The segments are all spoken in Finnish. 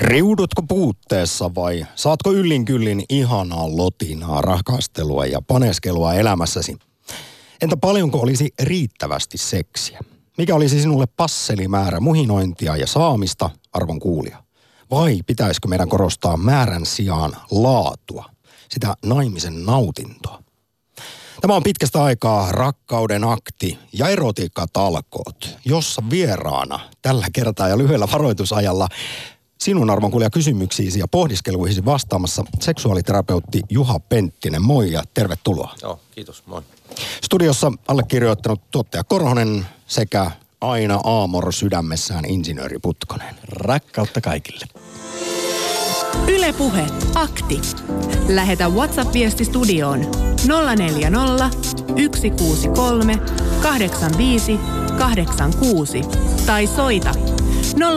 Riudutko puutteessa vai saatko yllin kyllin ihanaa lotinaa, rakastelua ja paneskelua elämässäsi? Entä paljonko olisi riittävästi seksiä? Mikä olisi sinulle passelimäärä muhinointia ja saamista, arvon kuulia? Vai pitäisikö meidän korostaa määrän sijaan laatua, sitä naimisen nautintoa? Tämä on pitkästä aikaa rakkauden akti ja erotiikkatalkoot, jossa vieraana tällä kertaa ja lyhyellä varoitusajalla sinun arvon kuulija kysymyksiisi ja pohdiskeluihin vastaamassa seksuaaliterapeutti Juha Penttinen. Moi ja tervetuloa. Joo, kiitos. Moi. Studiossa allekirjoittanut tuottaja Korhonen sekä aina Aamor sydämessään insinööri Putkonen. Rakkautta kaikille. Ylepuhe akti. Lähetä WhatsApp-viesti studioon 040 163 85 86 tai soita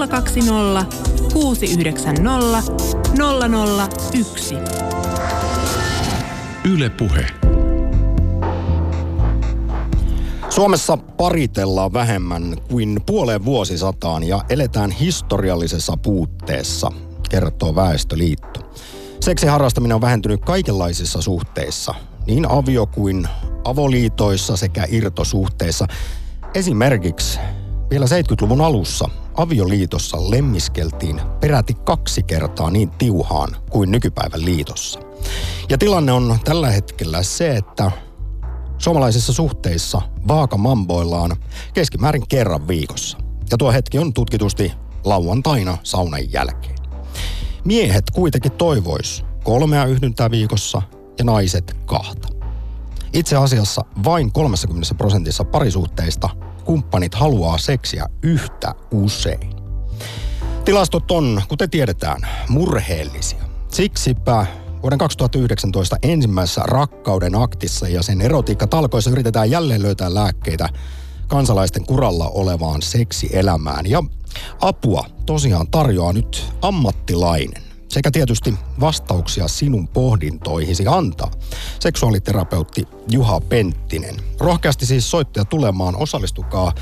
020 690 001. Yle Puhe. Suomessa paritellaan vähemmän kuin puoleen vuosisataan ja eletään historiallisessa puutteessa, kertoo Väestöliitto. Seksi harrastaminen on vähentynyt kaikenlaisissa suhteissa, niin avio- kuin avoliitoissa sekä irtosuhteissa. Esimerkiksi vielä 70-luvun alussa avioliitossa lemmiskeltiin peräti kaksi kertaa niin tiuhaan kuin nykypäivän liitossa. Ja tilanne on tällä hetkellä se, että suomalaisissa suhteissa vaaka mamboillaan keskimäärin kerran viikossa. Ja tuo hetki on tutkitusti lauantaina saunan jälkeen. Miehet kuitenkin toivois kolmea yhdyntää viikossa ja naiset kahta. Itse asiassa vain 30 prosentissa parisuhteista kumppanit haluaa seksiä yhtä usein. Tilastot on, kuten tiedetään, murheellisia. Siksipä vuoden 2019 ensimmäisessä rakkauden aktissa ja sen erotiikka-talkoissa yritetään jälleen löytää lääkkeitä kansalaisten kuralla olevaan seksielämään. Ja apua tosiaan tarjoaa nyt ammattilainen sekä tietysti vastauksia sinun pohdintoihisi antaa. Seksuaaliterapeutti Juha Penttinen. Rohkeasti siis soittaja tulemaan, osallistukaa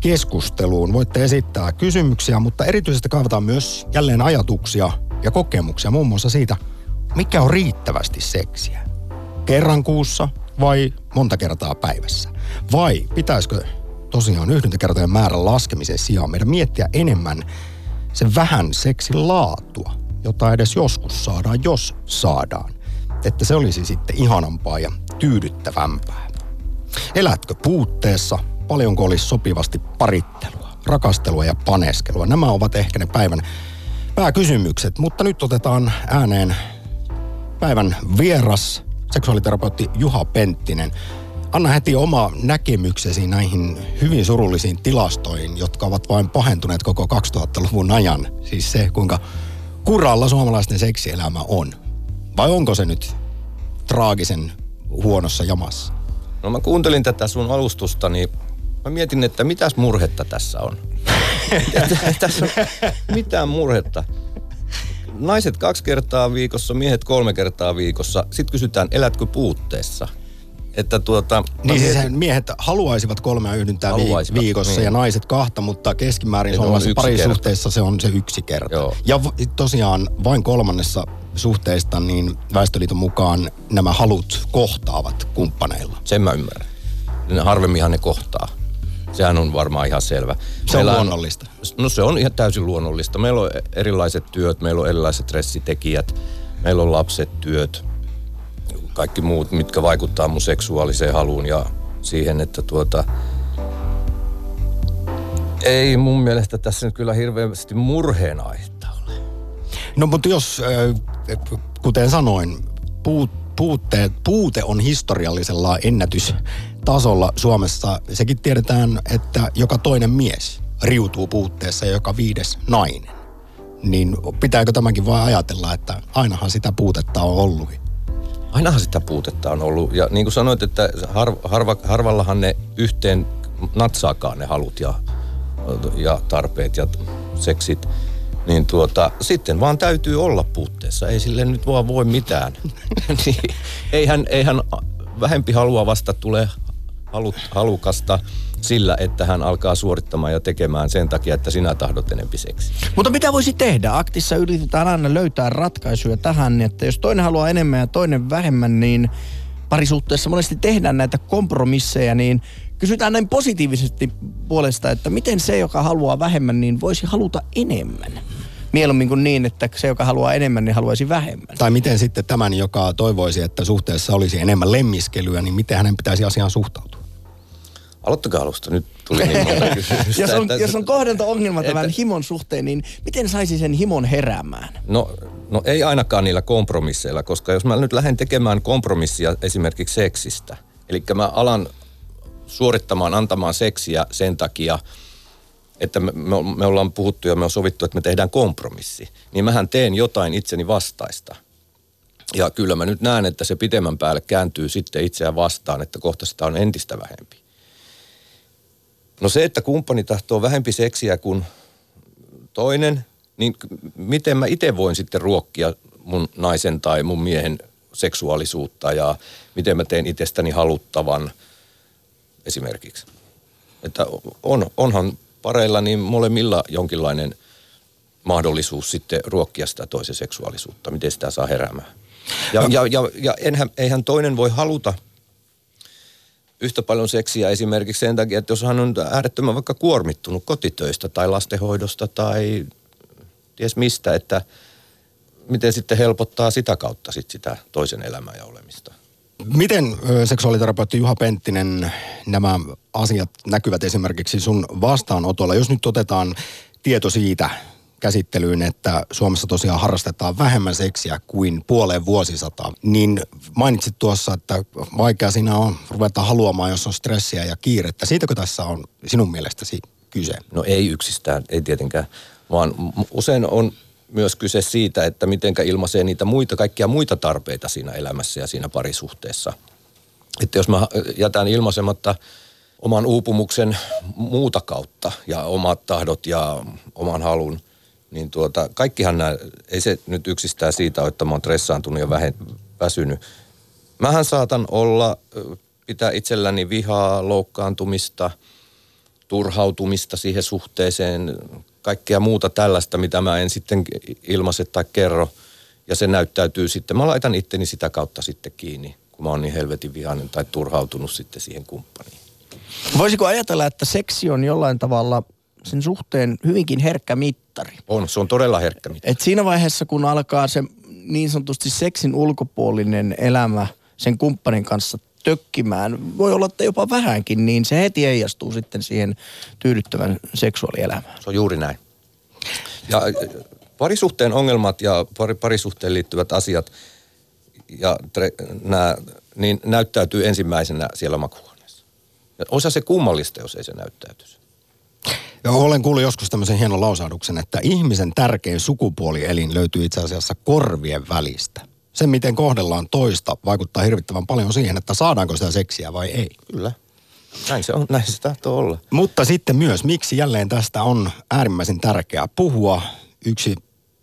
keskusteluun. Voitte esittää kysymyksiä, mutta erityisesti kaivataan myös jälleen ajatuksia ja kokemuksia muun muassa siitä, mikä on riittävästi seksiä. Kerran kuussa vai monta kertaa päivässä? Vai pitäisikö tosiaan yhdyntäkertojen määrän laskemisen sijaan meidän miettiä enemmän sen vähän seksin laatua, jota edes joskus saadaan, jos saadaan. Että se olisi sitten ihanampaa ja tyydyttävämpää. Elätkö puutteessa? Paljonko olisi sopivasti parittelua, rakastelua ja paneskelua? Nämä ovat ehkä ne päivän pääkysymykset, mutta nyt otetaan ääneen päivän vieras, seksuaaliterapeutti Juha Penttinen. Anna heti oma näkemyksesi näihin hyvin surullisiin tilastoihin, jotka ovat vain pahentuneet koko 2000-luvun ajan. Siis se, kuinka kuralla suomalaisten seksielämä on. Vai onko se nyt traagisen huonossa jamassa? No mä kuuntelin tätä sun alustusta, niin mä mietin, että mitäs murhetta tässä on. tässä on mitään murhetta. Naiset kaksi kertaa viikossa, miehet kolme kertaa viikossa. Sitten kysytään, elätkö puutteessa? Että tuota, niin siis mietin, miehet haluaisivat kolmea yhdyntää haluaisivat, viikossa niin. ja naiset kahta, mutta keskimäärin suomalaisissa parisuhteissa se on se yksi kerta. Joo. Ja tosiaan vain kolmannessa suhteista, niin Väestöliiton mukaan nämä halut kohtaavat kumppaneilla. Sen mä ymmärrän. Harvemminhan ne kohtaa. Sehän on varmaan ihan selvä. Se Meillä on luonnollista. No se on ihan täysin luonnollista. Meillä on erilaiset työt, meillä on erilaiset stressitekijät, meillä on lapset, työt, kaikki muut, mitkä vaikuttaa mun seksuaaliseen haluun ja siihen, että tuota, ei mun mielestä tässä nyt kyllä hirveästi murheen aihetta ole. No mutta jos, kuten sanoin, puut, puutteet, puute on historiallisella ennätystasolla Suomessa. Sekin tiedetään, että joka toinen mies riutuu puutteessa ja joka viides nainen. Niin pitääkö tämäkin vain ajatella, että ainahan sitä puutetta on ollut? Ainahan sitä puutetta on ollut. Ja niin kuin sanoit, että har, harva, harvallahan ne yhteen natsaakaan ne halut ja, ja tarpeet ja seksit. Niin tuota, sitten vaan täytyy olla puutteessa. Ei sille nyt vaan voi mitään. niin, eihän, eihän vähempi halua vasta tule halut, halukasta sillä, että hän alkaa suorittamaan ja tekemään sen takia, että sinä tahdot enempi seksiä. Mutta mitä voisi tehdä? Aktissa yritetään aina löytää ratkaisuja tähän, niin että jos toinen haluaa enemmän ja toinen vähemmän, niin parisuhteessa monesti tehdään näitä kompromisseja, niin kysytään näin positiivisesti puolesta, että miten se, joka haluaa vähemmän, niin voisi haluta enemmän. Mieluummin kuin niin, että se, joka haluaa enemmän, niin haluaisi vähemmän. Tai miten sitten tämän, joka toivoisi, että suhteessa olisi enemmän lemmiskelyä, niin miten hänen pitäisi asiaan suhtautua? Aloittakaa alusta, nyt tuli niin monta kysymystä. jos, on, että- jos on kohdanto-ongelma tämän että- himon suhteen, niin miten saisi sen himon heräämään? No, no ei ainakaan niillä kompromisseilla, koska jos mä nyt lähden tekemään kompromissia esimerkiksi seksistä, eli mä alan suorittamaan, antamaan seksiä sen takia, että me, me, me ollaan puhuttu ja me on sovittu, että me tehdään kompromissi, niin mähän teen jotain itseni vastaista. Ja kyllä mä nyt näen, että se pitemmän päälle kääntyy sitten itseään vastaan, että kohta sitä on entistä vähempi. No se, että kumppani tahtoo vähempi seksiä kuin toinen, niin miten mä itse voin sitten ruokkia mun naisen tai mun miehen seksuaalisuutta ja miten mä teen itsestäni haluttavan esimerkiksi. Että on, onhan pareilla niin molemmilla jonkinlainen mahdollisuus sitten ruokkia sitä toisen seksuaalisuutta, miten sitä saa heräämään. Ja, ja, ja, ja enhän, eihän toinen voi haluta yhtä paljon seksiä esimerkiksi sen takia, että jos hän on äärettömän vaikka kuormittunut kotitöistä tai lastenhoidosta tai ties mistä, että miten sitten helpottaa sitä kautta sit sitä toisen elämää ja olemista. Miten seksuaaliterapeutti Juha Penttinen nämä asiat näkyvät esimerkiksi sun vastaanotolla? Jos nyt otetaan tieto siitä käsittelyyn, että Suomessa tosiaan harrastetaan vähemmän seksiä kuin puoleen vuosisataa, niin mainitsit tuossa, että vaikea siinä on ruveta haluamaan, jos on stressiä ja kiirettä. Siitäkö tässä on sinun mielestäsi kyse? No ei yksistään, ei tietenkään, vaan usein on myös kyse siitä, että mitenkä ilmaisee niitä muita, kaikkia muita tarpeita siinä elämässä ja siinä parisuhteessa. Että jos mä jätän ilmaisematta oman uupumuksen muuta kautta ja omat tahdot ja oman halun, niin tuota, kaikkihan nämä, ei se nyt yksistään siitä ole, että mä oon stressaantunut ja vähe, väsynyt. Mähän saatan olla, pitää itselläni vihaa, loukkaantumista, turhautumista siihen suhteeseen, kaikkea muuta tällaista, mitä mä en sitten ilmaise tai kerro. Ja se näyttäytyy sitten, mä laitan itteni sitä kautta sitten kiinni, kun mä oon niin helvetin vihainen tai turhautunut sitten siihen kumppaniin. Voisiko ajatella, että seksi on jollain tavalla sen suhteen hyvinkin herkkä mittari? On, se on todella herkkä mitä. Et siinä vaiheessa, kun alkaa se niin sanotusti seksin ulkopuolinen elämä sen kumppanin kanssa tökkimään, voi olla, että jopa vähänkin, niin se heti heijastuu sitten siihen tyydyttävän seksuaalielämään. Se on juuri näin. Ja äh, parisuhteen ongelmat ja pari, parisuhteen liittyvät asiat ja tre, nää, niin näyttäytyy ensimmäisenä siellä makuuhuoneessa. Ja osa se kummallista, jos ei se näyttäytyisi. Ja olen kuullut joskus tämmöisen hienon lausahduksen, että ihmisen tärkein sukupuolielin löytyy itse asiassa korvien välistä. Se, miten kohdellaan toista, vaikuttaa hirvittävän paljon siihen, että saadaanko sitä seksiä vai ei. Kyllä. Näin se on, näin se tahtoo olla. Mutta sitten myös, miksi jälleen tästä on äärimmäisen tärkeää puhua. Yksi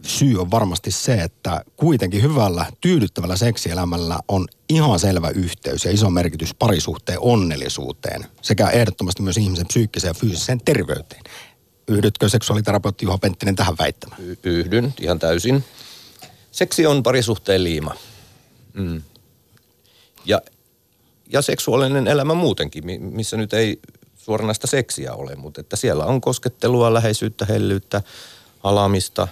syy on varmasti se, että kuitenkin hyvällä, tyydyttävällä seksielämällä on ihan selvä yhteys ja iso merkitys parisuhteen onnellisuuteen sekä ehdottomasti myös ihmisen psyykkiseen ja fyysiseen terveyteen. Yhdytkö seksuaaliterapeutti Juha Penttinen tähän väittämään? Y- yhdyn ihan täysin. Seksi on parisuhteen liima. Mm. Ja, ja seksuaalinen elämä muutenkin, mi- missä nyt ei suoranaista seksiä ole, mutta että siellä on koskettelua, läheisyyttä, hellyyttä, halamista.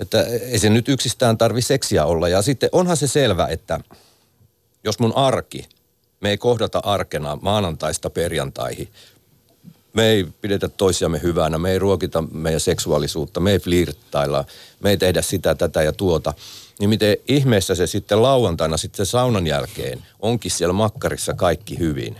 Että ei se nyt yksistään tarvi seksiä olla. Ja sitten onhan se selvä, että jos mun arki, me ei kohdata arkena maanantaista perjantaihin, me ei pidetä toisiamme hyvänä, me ei ruokita meidän seksuaalisuutta, me ei flirttailla, me ei tehdä sitä, tätä ja tuota. Niin miten ihmeessä se sitten lauantaina sitten saunan jälkeen onkin siellä makkarissa kaikki hyvin.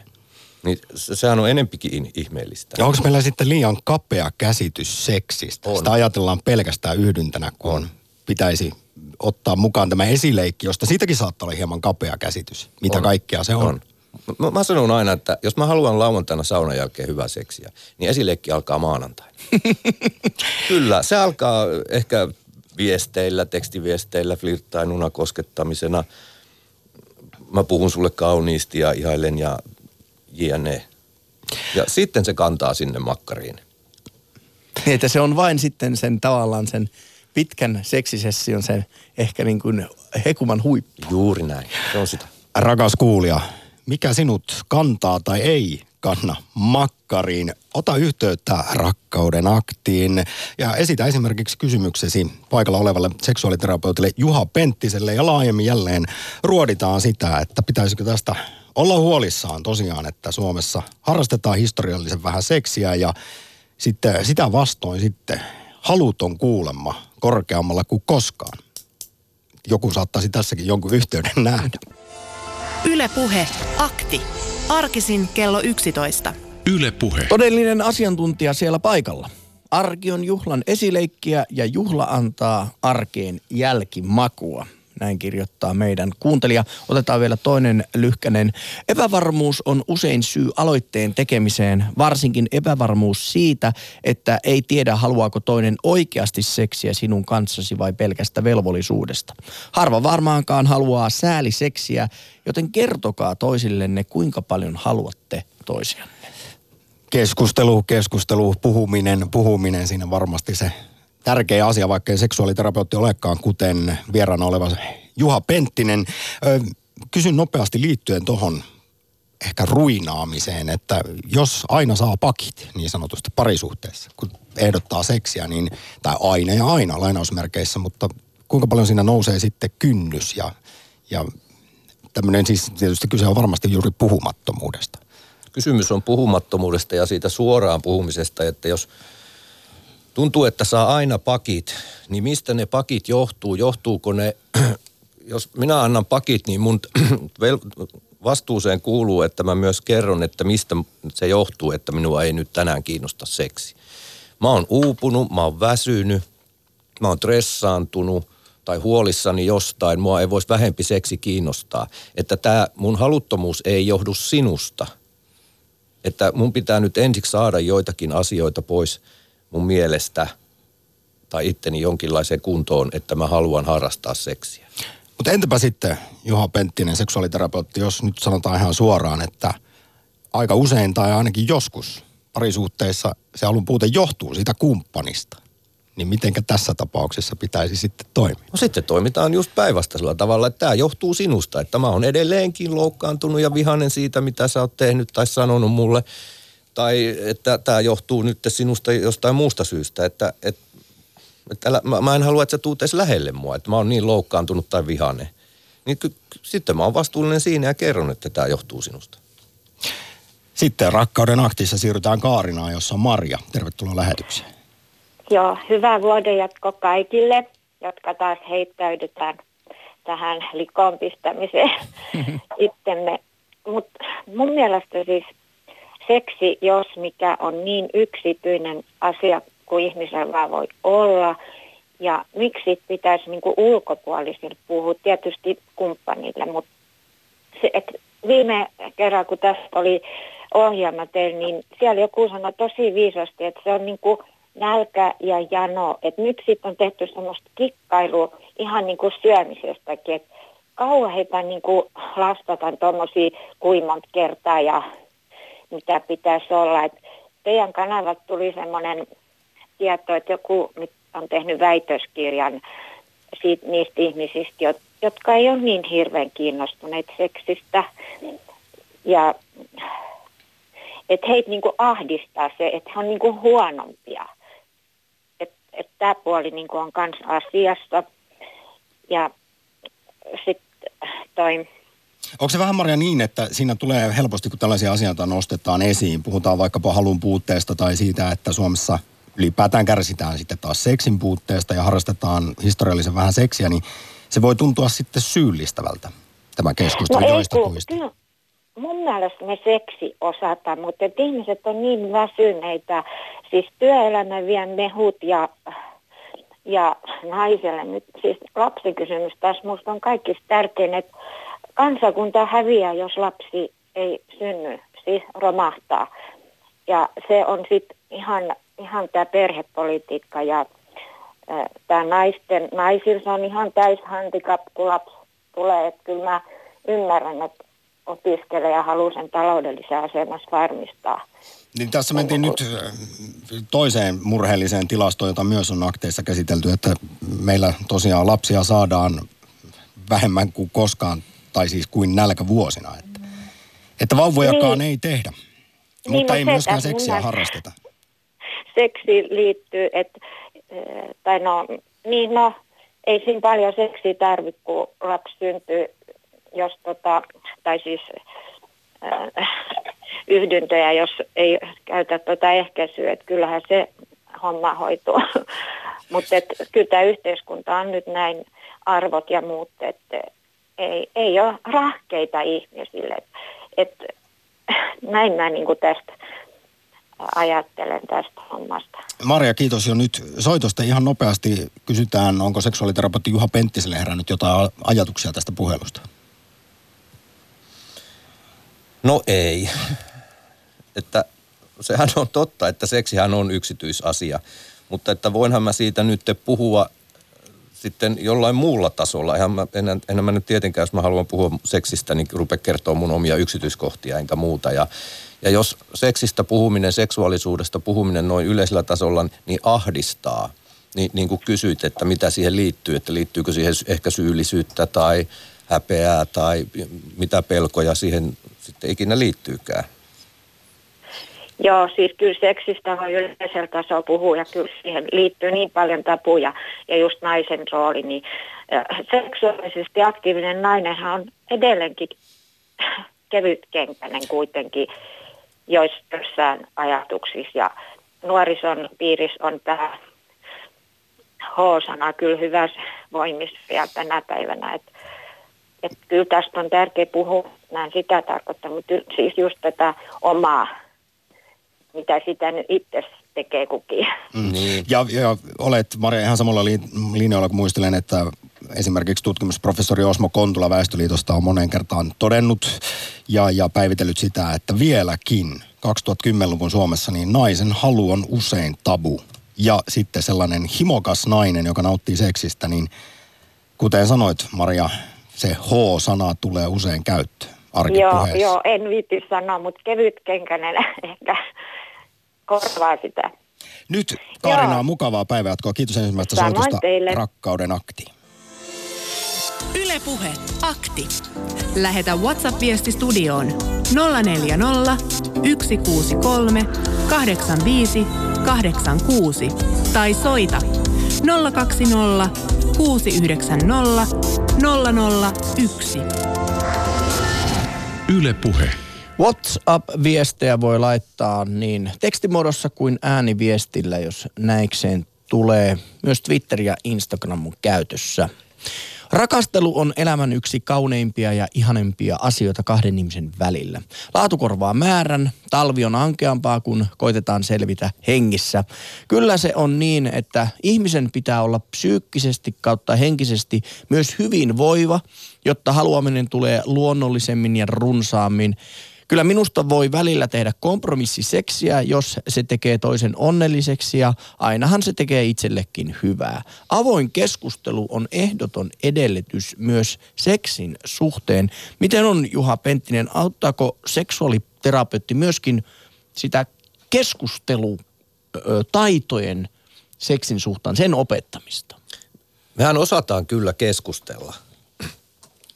Niin se- sehän on enempikin ihmeellistä. Ja onko meillä sitten liian kapea käsitys seksistä? On. Sitä ajatellaan pelkästään yhdyntänä, kun on. pitäisi ottaa mukaan tämä esileikki, josta siitäkin saattaa olla hieman kapea käsitys. Mitä On. kaikkea se on. on. Mä, mä sanon aina, että jos mä haluan lauantaina saunan jälkeen hyvää seksiä, niin esileikki alkaa maanantaina. Kyllä, se alkaa ehkä viesteillä, tekstiviesteillä, flirttailuna, koskettamisena. Mä puhun sulle kauniisti ja ihailen ja, jne. Ja sitten se kantaa sinne makkariin. Niin, että se on vain sitten sen tavallaan sen pitkän seksisession sen ehkä niin kuin hekuman huippu. Juuri näin, se on sitä. Rakas kuulija, mikä sinut kantaa tai ei kanna makkariin? Ota yhteyttä rakkauden aktiin ja esitä esimerkiksi kysymyksesi paikalla olevalle seksuaaliterapeutille Juha Penttiselle ja laajemmin jälleen ruoditaan sitä, että pitäisikö tästä olla huolissaan tosiaan, että Suomessa harrastetaan historiallisen vähän seksiä ja sitten sitä vastoin sitten haluton kuulemma korkeammalla kuin koskaan. Joku saattaisi tässäkin jonkun yhteyden nähdä. Ylepuhe akti. Arkisin kello 11. Yle Puhe. Todellinen asiantuntija siellä paikalla. Arki on juhlan esileikkiä ja juhla antaa arkeen jälkimakua. Näin kirjoittaa meidän kuuntelija. Otetaan vielä toinen lyhkänen. Epävarmuus on usein syy aloitteen tekemiseen, varsinkin epävarmuus siitä, että ei tiedä haluaako toinen oikeasti seksiä sinun kanssasi vai pelkästä velvollisuudesta. Harva varmaankaan haluaa sääliseksiä, joten kertokaa toisillenne kuinka paljon haluatte toisianne. Keskustelu, keskustelu, puhuminen, puhuminen, siinä varmasti se tärkeä asia, vaikka ei seksuaaliterapeutti olekaan, kuten vieraana oleva Juha Penttinen. Kysyn nopeasti liittyen tuohon ehkä ruinaamiseen, että jos aina saa pakit niin sanotusti parisuhteessa, kun ehdottaa seksiä, niin, tai aina ja aina lainausmerkeissä, mutta kuinka paljon siinä nousee sitten kynnys ja, ja tämmöinen siis tietysti kyse on varmasti juuri puhumattomuudesta. Kysymys on puhumattomuudesta ja siitä suoraan puhumisesta, että jos tuntuu, että saa aina pakit, niin mistä ne pakit johtuu? Johtuuko ne, jos minä annan pakit, niin mun vastuuseen kuuluu, että mä myös kerron, että mistä se johtuu, että minua ei nyt tänään kiinnosta seksi. Mä oon uupunut, mä oon väsynyt, mä oon stressaantunut tai huolissani jostain, mua ei voisi vähempi seksi kiinnostaa. Että tämä mun haluttomuus ei johdu sinusta. Että mun pitää nyt ensiksi saada joitakin asioita pois – mun mielestä tai itteni jonkinlaiseen kuntoon, että mä haluan harrastaa seksiä. Mutta entäpä sitten Juha Penttinen, seksuaaliterapeutti, jos nyt sanotaan ihan suoraan, että aika usein tai ainakin joskus parisuhteissa se alun puute johtuu siitä kumppanista. Niin mitenkä tässä tapauksessa pitäisi sitten toimia? No sitten toimitaan just päinvastaisella tavalla, että tämä johtuu sinusta. Että mä oon edelleenkin loukkaantunut ja vihanen siitä, mitä sä oot tehnyt tai sanonut mulle tai että tämä johtuu nyt sinusta jostain muusta syystä, että, että, että älä, mä, mä en halua, että sä tuut edes lähelle mua, että mä oon niin loukkaantunut tai vihane. Niin ky, sitten mä oon vastuullinen siinä ja kerron, että tämä johtuu sinusta. Sitten rakkauden aktissa siirrytään Kaarinaan, jossa on Marja. Tervetuloa lähetykseen. Joo, hyvää vuoden jatko kaikille, jotka taas heittäydytään tähän likoon pistämiseen itsemme. Mutta mun mielestä siis seksi, jos mikä on niin yksityinen asia kuin ihmisellä vaan voi olla. Ja miksi pitäisi niin ulkopuolisille puhua, tietysti kumppanille, mutta se, että viime kerran, kun tässä oli ohjelma teillä, niin siellä joku sanoi tosi viisasti, että se on niin kuin nälkä ja jano. Että nyt sitten on tehty semmoista kikkailua ihan niin kuin syömisestäkin, että kauheita niin kuin lastataan tuommoisia kuimonta kertaa ja mitä pitäisi olla. Et teidän kanavat tuli semmoinen tieto, että joku on tehnyt väitöskirjan siitä, niistä ihmisistä, jotka ei ole niin hirveän kiinnostuneet seksistä. Ja että heitä niinku ahdistaa se, että he on niinku huonompia. Että et tämä puoli niinku on myös asiassa. Ja sitten toi Onko se vähän Maria niin, että siinä tulee helposti, kun tällaisia asioita nostetaan esiin, puhutaan vaikkapa halun puutteesta tai siitä, että Suomessa ylipäätään kärsitään sitten taas seksin puutteesta ja harrastetaan historiallisen vähän seksiä, niin se voi tuntua sitten syyllistävältä tämä keskustelu no joista tuista. Kyllä, mun mielestä me seksi osataan, mutta ihmiset on niin väsyneitä, siis työelämä vie mehut ja, ja naiselle nyt, siis lapsikysymys. Tässä musta on kaikista tärkein, että kansakunta häviää, jos lapsi ei synny, siis romahtaa. Ja se on sitten ihan, ihan tämä perhepolitiikka ja tämä naisten, naisilla on ihan täys handicap, kun lapsi tulee. Että kyllä mä ymmärrän, että opiskelee ja haluaa sen taloudellisen asemassa varmistaa. Niin tässä mentiin nyt toiseen murheelliseen tilastoon, jota myös on akteissa käsitelty, että meillä tosiaan lapsia saadaan vähemmän kuin koskaan, tai siis kuin nälkävuosina. Että, että vauvojakaan Niin. ei tehdä, Niin, mutta no ei se, myöskään seksiä minä- harrasteta. Seksi liittyy, että, eh, tai no, niin no, ei siinä paljon seksiä tarvitse, kun lapsi syntyy, jos tota, tai siis äh, yhdyntöjä, jos ei käytä tota ehkäisyä, että kyllähän se homma hoituu. Mutta kyllä tämä yhteiskunta on nyt näin arvot ja muut, että ei, ei ole rahkeita ihmisille. Et, et, näin mä niin tästä ajattelen tästä hommasta. Maria, kiitos jo nyt soitosta. Ihan nopeasti kysytään, onko seksuaaliterapeutti Juha Penttiselle herännyt jotain ajatuksia tästä puhelusta? No ei. Että sehän on totta, että seksihän on yksityisasia. Mutta että voinhan mä siitä nyt puhua sitten jollain muulla tasolla. Eihän mä, enää, enää mä nyt tietenkään, jos mä haluan puhua seksistä, niin rupea kertoa mun omia yksityiskohtia enkä muuta. Ja, ja jos seksistä puhuminen, seksuaalisuudesta puhuminen noin yleisellä tasolla, niin ahdistaa. Niin, niin kuin kysyit, että mitä siihen liittyy, että liittyykö siihen ehkä syyllisyyttä tai häpeää tai mitä pelkoja siihen sitten ikinä liittyykään. Joo, siis kyllä seksistä voi yleisellä tasolla puhua ja kyllä siihen liittyy niin paljon tapuja ja just naisen rooli, niin seksuaalisesti aktiivinen nainenhan on edelleenkin kevytkenkäinen kuitenkin joissain ajatuksissa ja nuorison piirissä on tämä H-sana kyllä hyvässä voimissa vielä tänä päivänä, että et kyllä tästä on tärkeä puhua, näin sitä tarkoittaa, mutta siis just tätä omaa mitä sitä nyt itse tekee kukin. Mm. Niin. Ja, ja olet, Maria, ihan samalla li- linjoilla, kun muistelen, että esimerkiksi tutkimusprofessori Osmo Kontula Väestöliitosta on moneen kertaan todennut ja, ja päivitellyt sitä, että vieläkin 2010-luvun Suomessa niin naisen halu on usein tabu. Ja sitten sellainen himokas nainen, joka nauttii seksistä, niin kuten sanoit, Maria, se H-sana tulee usein käyttöön Joo, arkipuheessa. joo, en viitti sanoa, mutta kevytkenkäinen ehkä korvaa sitä. Nyt Kaarina, Joo. mukavaa päivänjatkoa. Kiitos ensimmäisestä Samoin soitosta teille. Rakkauden akti. Ylepuhe akti. Lähetä WhatsApp-viesti studioon 040 163 85 86 tai soita 020 690 001. Yle Puhe. WhatsApp-viestejä voi laittaa niin tekstimuodossa kuin ääniviestillä, jos näikseen tulee. Myös Twitter ja Instagram on käytössä. Rakastelu on elämän yksi kauneimpia ja ihanempia asioita kahden ihmisen välillä. Laatu korvaa määrän, talvi on ankeampaa, kun koitetaan selvitä hengissä. Kyllä se on niin, että ihmisen pitää olla psyykkisesti kautta henkisesti myös hyvinvoiva, jotta haluaminen tulee luonnollisemmin ja runsaammin. Kyllä minusta voi välillä tehdä kompromissiseksiä, jos se tekee toisen onnelliseksi ja ainahan se tekee itsellekin hyvää. Avoin keskustelu on ehdoton edellytys myös seksin suhteen. Miten on Juha Penttinen, auttaako seksuaaliterapeutti myöskin sitä keskustelutaitojen seksin suhtaan, sen opettamista? Mehän osataan kyllä keskustella.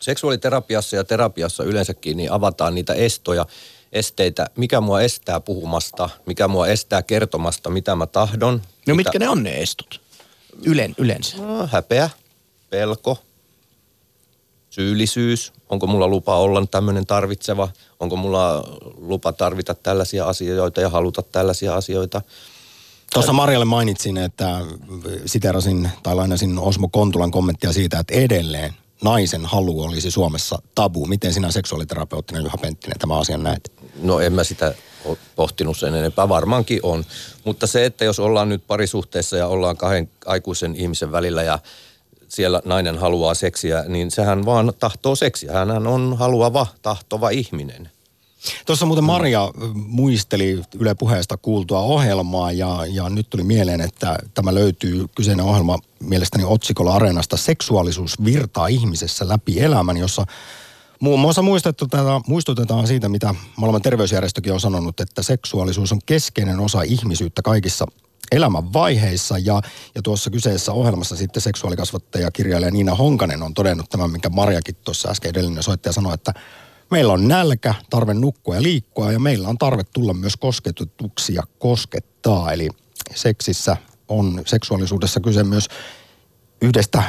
Seksuaaliterapiassa ja terapiassa yleensäkin niin avataan niitä estoja, esteitä, mikä mua estää puhumasta, mikä mua estää kertomasta, mitä mä tahdon. No mitä, mitkä ne on ne estot? Ylen, yleensä. No, häpeä, pelko, syyllisyys. Onko mulla lupa olla tämmöinen tarvitseva? Onko mulla lupa tarvita tällaisia asioita ja haluta tällaisia asioita? Tuossa Marjalle mainitsin, että siterasin tai lainasin Osmo Kontulan kommenttia siitä, että edelleen naisen halu olisi Suomessa tabu. Miten sinä seksuaaliterapeuttinen Juha Penttinen tämä asian näet? No en mä sitä pohtinut sen enempää, varmaankin on. Mutta se, että jos ollaan nyt parisuhteessa ja ollaan kahden aikuisen ihmisen välillä ja siellä nainen haluaa seksiä, niin sehän vaan tahtoo seksiä. Hän on haluava, tahtova ihminen. Tuossa muuten Maria muisteli Yle puheesta kuultua ohjelmaa ja, ja nyt tuli mieleen, että tämä löytyy kyseinen ohjelma mielestäni otsikolla Areenasta Seksuaalisuus virtaa ihmisessä läpi elämän, jossa Muun muassa muistutetaan, muistutetaan siitä, mitä maailman terveysjärjestökin on sanonut, että seksuaalisuus on keskeinen osa ihmisyyttä kaikissa elämän vaiheissa. Ja, ja tuossa kyseessä ohjelmassa sitten seksuaalikasvattaja kirjailija Niina Honkanen on todennut tämän, minkä Marjakin tuossa äsken edellinen soittaja sanoi, että meillä on nälkä, tarve nukkua ja liikkua ja meillä on tarve tulla myös kosketetuksi ja koskettaa. Eli seksissä on seksuaalisuudessa kyse myös yhdestä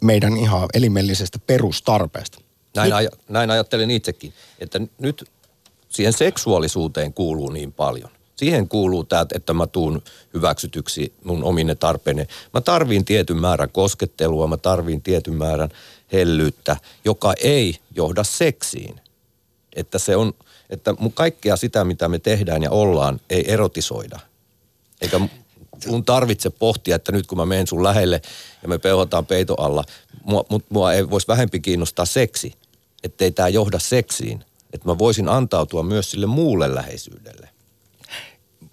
meidän ihan elimellisestä perustarpeesta. Näin, aj- näin ajattelen itsekin, että nyt siihen seksuaalisuuteen kuuluu niin paljon. Siihen kuuluu tämä, että mä tuun hyväksytyksi mun omine tarpeine. Mä tarviin tietyn määrän koskettelua, mä tarviin tietyn määrän hellyyttä, joka ei johda seksiin. Että se on, että kaikkea sitä, mitä me tehdään ja ollaan, ei erotisoida. Eikä mun tarvitse pohtia, että nyt kun mä menen sun lähelle ja me peuhataan peito alla, mua, mut mua ei voisi vähempi kiinnostaa seksi, ettei tämä johda seksiin. Että mä voisin antautua myös sille muulle läheisyydelle.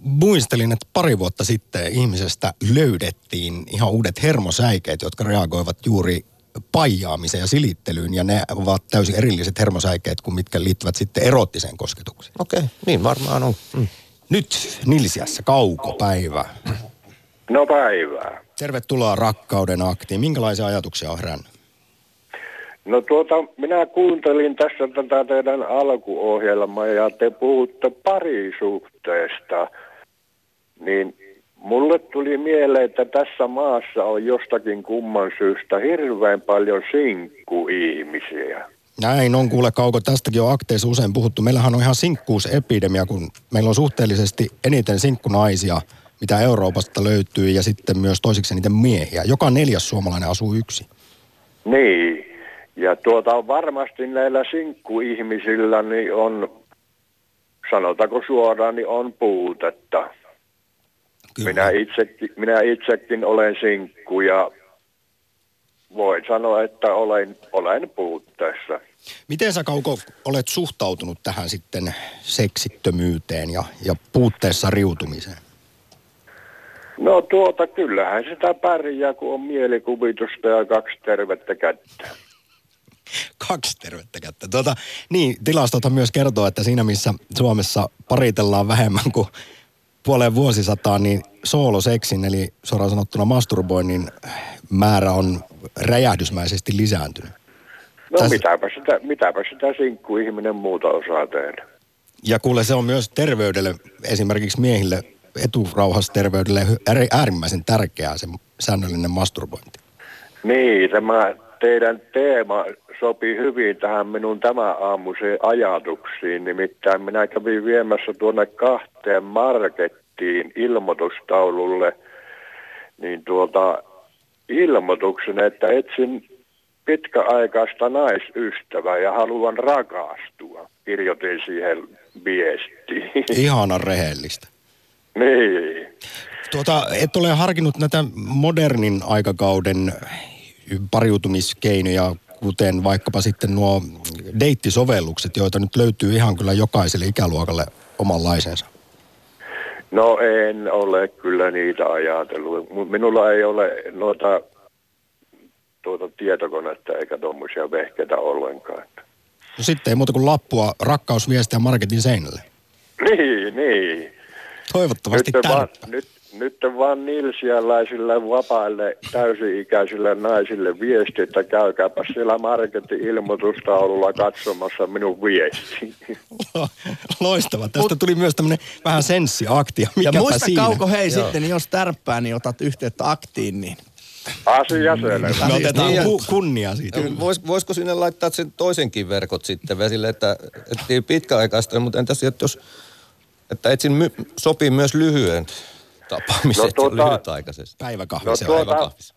Muistelin, että pari vuotta sitten ihmisestä löydettiin ihan uudet hermosäikeet, jotka reagoivat juuri paijaamiseen ja silittelyyn, ja ne ovat täysin erilliset hermosäikeet kuin mitkä liittyvät sitten erottiseen kosketukseen. Okei, okay, niin varmaan on. Mm. Nyt Nilsiässä kaukopäivä. No päivää. Tervetuloa rakkauden aktiin. Minkälaisia ajatuksia on herännyt? No tuota, minä kuuntelin tässä tätä teidän alkuohjelmaa ja te puhutte parisuhteesta. Niin mulle tuli mieleen, että tässä maassa on jostakin kumman syystä hirveän paljon sinkkuihmisiä. Näin on kuule Kauko, tästäkin on akteissa usein puhuttu. Meillähän on ihan sinkkuusepidemia, kun meillä on suhteellisesti eniten sinkkunaisia, mitä Euroopasta löytyy, ja sitten myös toisiksi eniten miehiä. Joka neljäs suomalainen asuu yksi. Niin, ja tuota varmasti näillä sinkkuihmisillä niin on, sanotaanko suoraan, niin on puutetta. Kyllä. Minä itsekin, minä itsekin olen sinkku ja voin sanoa, että olen, olen puutteessa. Miten sä Kauko olet suhtautunut tähän sitten seksittömyyteen ja, ja puutteessa riutumiseen? No tuota, kyllähän sitä pärjää, kun on mielikuvitusta ja kaksi tervettä kättä. Kaksi tervettä kättä. Tuota, niin, tilastothan myös kertoo, että siinä missä Suomessa paritellaan vähemmän kuin puoleen vuosisataan, niin sooloseksin, eli suoraan sanottuna masturboinnin määrä on räjähdysmäisesti lisääntynyt. No Täs- mitäpä sitä, mitäpä sitä sinkkuihminen muuta osaa tehdä. Ja kuule, se on myös terveydelle, esimerkiksi miehille, eturauhasterveydelle äärimmäisen tärkeää se säännöllinen masturbointi. Niin, tämä teidän teema sopii hyvin tähän minun tämä aamuiseen ajatuksiin. Nimittäin minä kävin viemässä tuonne kahteen markettiin ilmoitustaululle niin tuota ilmoituksen, että etsin pitkäaikaista naisystävää ja haluan rakastua. Kirjoitin siihen viestiin. Ihanan rehellistä. niin. Tuota, et ole harkinnut näitä modernin aikakauden pariutumiskeinoja, kuten vaikkapa sitten nuo deittisovellukset, joita nyt löytyy ihan kyllä jokaiselle ikäluokalle omanlaisensa. No en ole kyllä niitä ajatellut. Minulla ei ole noita tuota tietokonetta eikä tuommoisia vehkeitä ollenkaan. No sitten ei muuta kuin lappua rakkausviestiä marketin seinälle. Niin, niin. Toivottavasti Nyt tärppä. nyt, nyt vaan nilsialaisille vapaille täysi-ikäisille naisille viesti, että käykääpä siellä marketin ilmoitustaululla katsomassa minun viesti. Loistava. Tästä tuli myös tämmöinen vähän senssiakti. Ja Mikäpä muista siinä? Kauko, hei sitten, niin jos tärppää, niin otat yhteyttä aktiin, niin Asia selvä. Me otetaan Niin, ku, kunnia siitä. Ja Vois, voisiko sinne laittaa sen toisenkin verkot sitten vesille, että, että pitkäaikaista, mutta entäs että jos, että etsin my, sopii myös lyhyen tapaamiset No tuota- lyhytaikaisesti. Päiväkahvi No se tuota- on. Päiväkahvissa.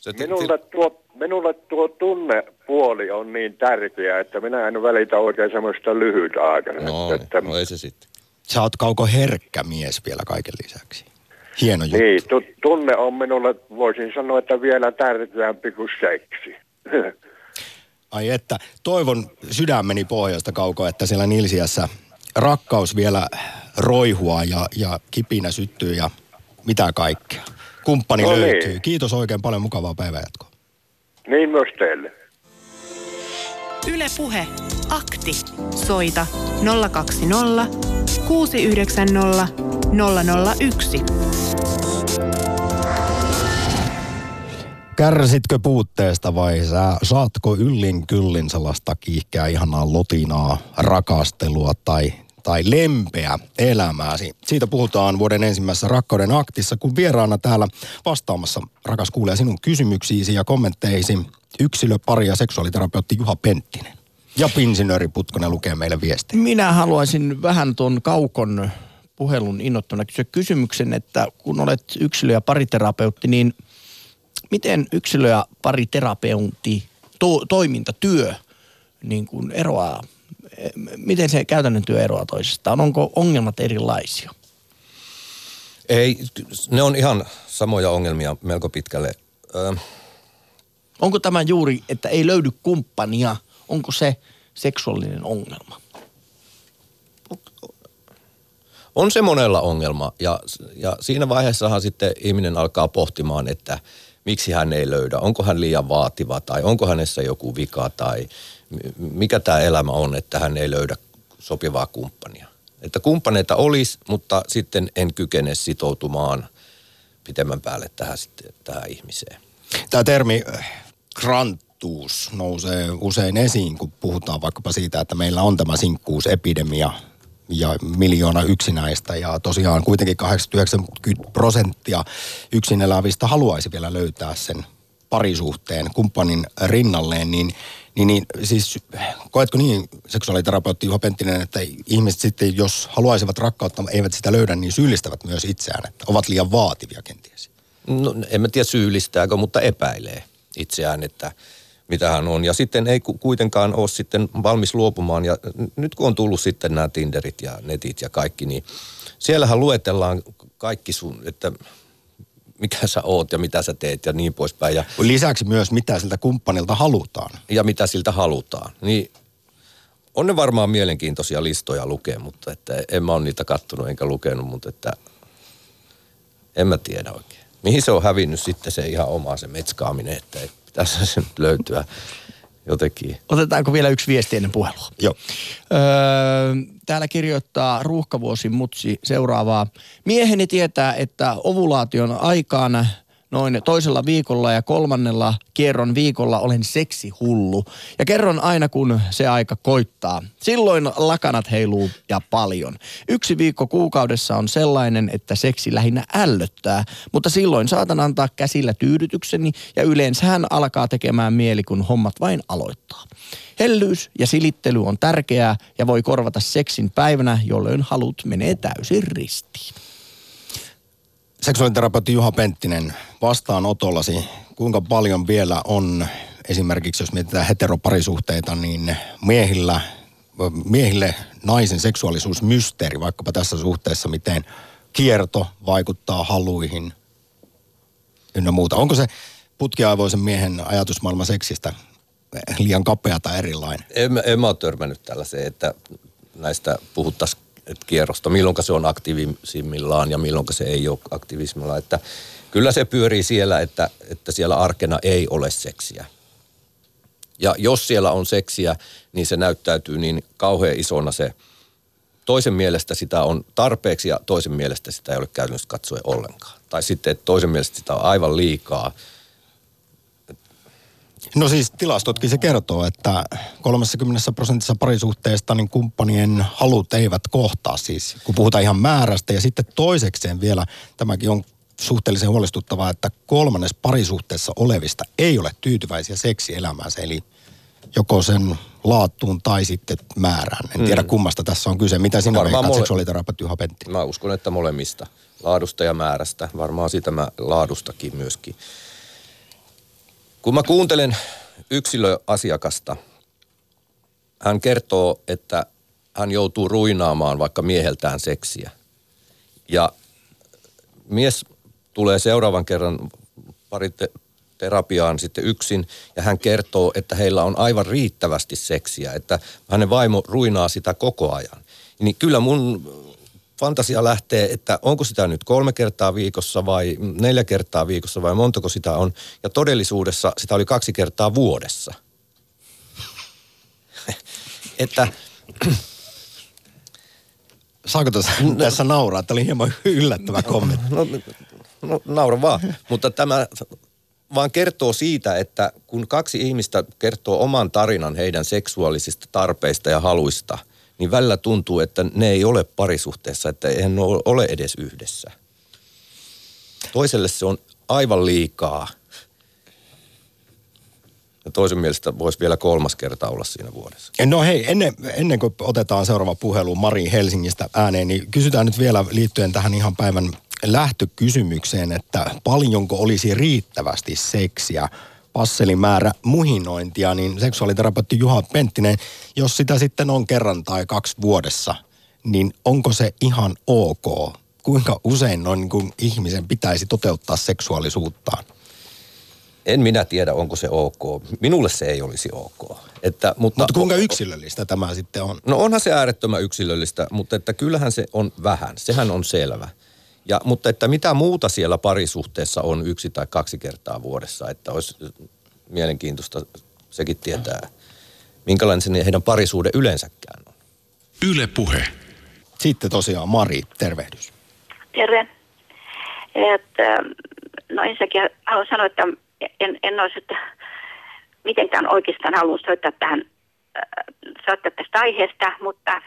Se, Minulle tuo, minulle tuo tunnepuoli on niin tärkeä, että minä en välitä oikein semmoista lyhytaikaisesta. no, että, no ei se sitten. Sä oot Kauko herkkä mies vielä kaiken lisäksi. Hieno juttu. Niin, tu, tunne on minulle, voisin sanoa, että vielä tärkeämpi kuin seksi. Ai että, toivon sydämeni pohjasta Kauko, että siellä Nilsiässä rakkaus vielä roihua ja, ja kipinä syttyy ja mitä kaikkea. Kumppani No niin. löytyy. Kiitos oikein paljon, mukavaa päivänjatkoa. niin myös teille. Ylepuhe akti. Soita 020 690 001. Kärsitkö puutteesta vai sä saatko yllin kyllin sellaista kiihkeää ihanaa lotinaa, rakastelua tai, tai lempeä elämääsi? Siitä puhutaan vuoden ensimmäisessä Rakkauden aktissa, kun vieraana täällä vastaamassa, rakas kuulija, sinun kysymyksiisi ja kommentteisi yksilö, pari ja seksuaaliterapeutti Juha Penttinen. Ja pinsinööri Putkonen lukee meille viestiä. Minä haluaisin vähän tuon kaukon puhelun innottuna kysyä kysymyksen, että kun olet yksilö- ja pariterapeutti, niin miten yksilö- ja pariterapeutti to, toiminta, työ niin kuin eroaa, miten se käytännön työ eroaa toisistaan? Onko ongelmat erilaisia? Ei, ne on ihan samoja ongelmia melko pitkälle. Ö, Onko tämä juuri, että ei löydy kumppania, onko se seksuaalinen ongelma? on se monella ongelma ja, ja siinä vaiheessahan sitten ihminen alkaa pohtimaan, että miksi hän ei löydä, onko hän liian vaativa tai onko hänessä joku vika tai mikä tämä elämä on, että hän ei löydä sopivaa kumppania. Että kumppaneita olisi, mutta sitten en kykene sitoutumaan pitemmän päälle tähän, tähän ihmiseen. Tämä termi äh, kranttuus nousee usein esiin, kun puhutaan vaikkapa siitä, että meillä on tämä sinkkuusepidemia ja miljoona yksinäistä ja tosiaan kuitenkin 80-90 prosenttia yksin elävistä haluaisi vielä löytää sen parisuhteen kumppanin rinnalleen, niin, niin, niin siis koetko niin seksuaaliterapeutti Juha Penttinen, että ihmiset sitten, jos haluaisivat rakkautta, eivät sitä löydä, niin syyllistävät myös itseään, että ovat liian vaativia kenties? No en mä tiedä syyllistääkö, mutta epäilee itseään, että mitä hän on. Ja sitten ei kuitenkaan ole sitten valmis luopumaan. Ja nyt kun on tullut sitten nämä Tinderit ja netit ja kaikki, niin siellähän luetellaan kaikki sun, että mikä sä oot ja mitä sä teet ja niin poispäin. Ja, Lisäksi myös mitä siltä kumppanilta halutaan. Ja mitä siltä halutaan. Niin on ne varmaan mielenkiintoisia listoja lukea, mutta että en mä ole niitä kattonut enkä lukenut, mutta että en mä tiedä oikein. Mihin se on hävinnyt sitten se ihan oma se metskaaminen, että tässä se nyt löytyä jotenkin. Otetaanko vielä yksi viesti ennen puhelua? Joo. Öö, täällä kirjoittaa ruuhkavuosi mutsi seuraavaa. Mieheni tietää, että ovulaation aikaan noin toisella viikolla ja kolmannella kierron viikolla olen seksihullu. Ja kerron aina, kun se aika koittaa. Silloin lakanat heiluu ja paljon. Yksi viikko kuukaudessa on sellainen, että seksi lähinnä ällöttää, mutta silloin saatan antaa käsillä tyydytykseni ja yleensä hän alkaa tekemään mieli, kun hommat vain aloittaa. Hellyys ja silittely on tärkeää ja voi korvata seksin päivänä, jolloin halut menee täysin ristiin. Seksuaaliterapeutti Juha Penttinen, vastaanotollasi, kuinka paljon vielä on esimerkiksi, jos mietitään heteroparisuhteita, niin miehillä, miehille naisen seksuaalisuus mysteeri, vaikkapa tässä suhteessa, miten kierto vaikuttaa haluihin ynnä muuta. Onko se putkiaivoisen miehen ajatusmaailma seksistä liian kapea tai erilainen? En, en mä ole törmännyt tällaiseen, että näistä puhuttaisiin kierrosta, milloin se on aktiivisimmillaan ja milloin se ei ole aktiivismillaan. Että kyllä se pyörii siellä, että, että siellä arkena ei ole seksiä. Ja jos siellä on seksiä, niin se näyttäytyy niin kauhean isona se. Toisen mielestä sitä on tarpeeksi ja toisen mielestä sitä ei ole käytännössä katsoen ollenkaan. Tai sitten, että toisen mielestä sitä on aivan liikaa – No siis tilastotkin se kertoo, että 30 prosentissa parisuhteista niin kumppanien halut eivät kohtaa siis, kun puhutaan ihan määrästä. Ja sitten toisekseen vielä, tämäkin on suhteellisen huolestuttavaa, että kolmannes parisuhteessa olevista ei ole tyytyväisiä seksielämäänsä. Eli joko sen laatuun tai sitten määrään. En tiedä mm. kummasta tässä on kyse. Mitä sinä veikkaat, mole- seksuaaliterapeutti Juha Pentti? Mä uskon, että molemmista. Laadusta ja määrästä. Varmaan siitä mä laadustakin myöskin. Kun mä kuuntelen yksilöasiakasta, hän kertoo, että hän joutuu ruinaamaan vaikka mieheltään seksiä. Ja mies tulee seuraavan kerran pari te- terapiaan sitten yksin ja hän kertoo, että heillä on aivan riittävästi seksiä, että hänen vaimo ruinaa sitä koko ajan. Niin kyllä mun fantasia lähtee, että onko sitä nyt kolme kertaa viikossa vai neljä kertaa viikossa vai montako sitä on. Ja todellisuudessa sitä oli kaksi kertaa vuodessa. että Saako tässä, tässä nauraa? Tämä oli hieman yllättävä kommentti. No, no naura vaan. Mutta tämä vaan kertoo siitä, että kun kaksi ihmistä kertoo oman tarinan heidän seksuaalisista tarpeista ja haluista, niin välillä tuntuu, että ne ei ole parisuhteessa, että eihän ne ole edes yhdessä. Toiselle se on aivan liikaa. Ja toisen mielestä voisi vielä kolmas kerta olla siinä vuodessa. No hei, ennen, ennen kuin otetaan seuraava puhelu Mari Helsingistä ääneen, niin kysytään nyt vielä liittyen tähän ihan päivän lähtökysymykseen, että paljonko olisi riittävästi seksiä, passelimäärä muhinointia, niin seksuaaliterapeutti Juha Penttinen, jos sitä sitten on kerran tai kaksi vuodessa, niin onko se ihan ok? Kuinka usein noin niin kuin ihmisen pitäisi toteuttaa seksuaalisuuttaan? En minä tiedä, onko se ok. Minulle se ei olisi ok. Että, mutta, mutta kuinka yksilöllistä tämä sitten on? No onhan se äärettömän yksilöllistä, mutta että kyllähän se on vähän. Sehän on selvä. Ja, mutta että mitä muuta siellä parisuhteessa on yksi tai kaksi kertaa vuodessa, että olisi mielenkiintoista sekin tietää, minkälainen se heidän parisuuden yleensäkään on. Yle puhe. Sitten tosiaan Mari, tervehdys. Terve. Et, no ensinnäkin haluan sanoa, että en, en olisi että mitenkään oikeastaan halunnut soittaa tähän soittaa tästä aiheesta, mutta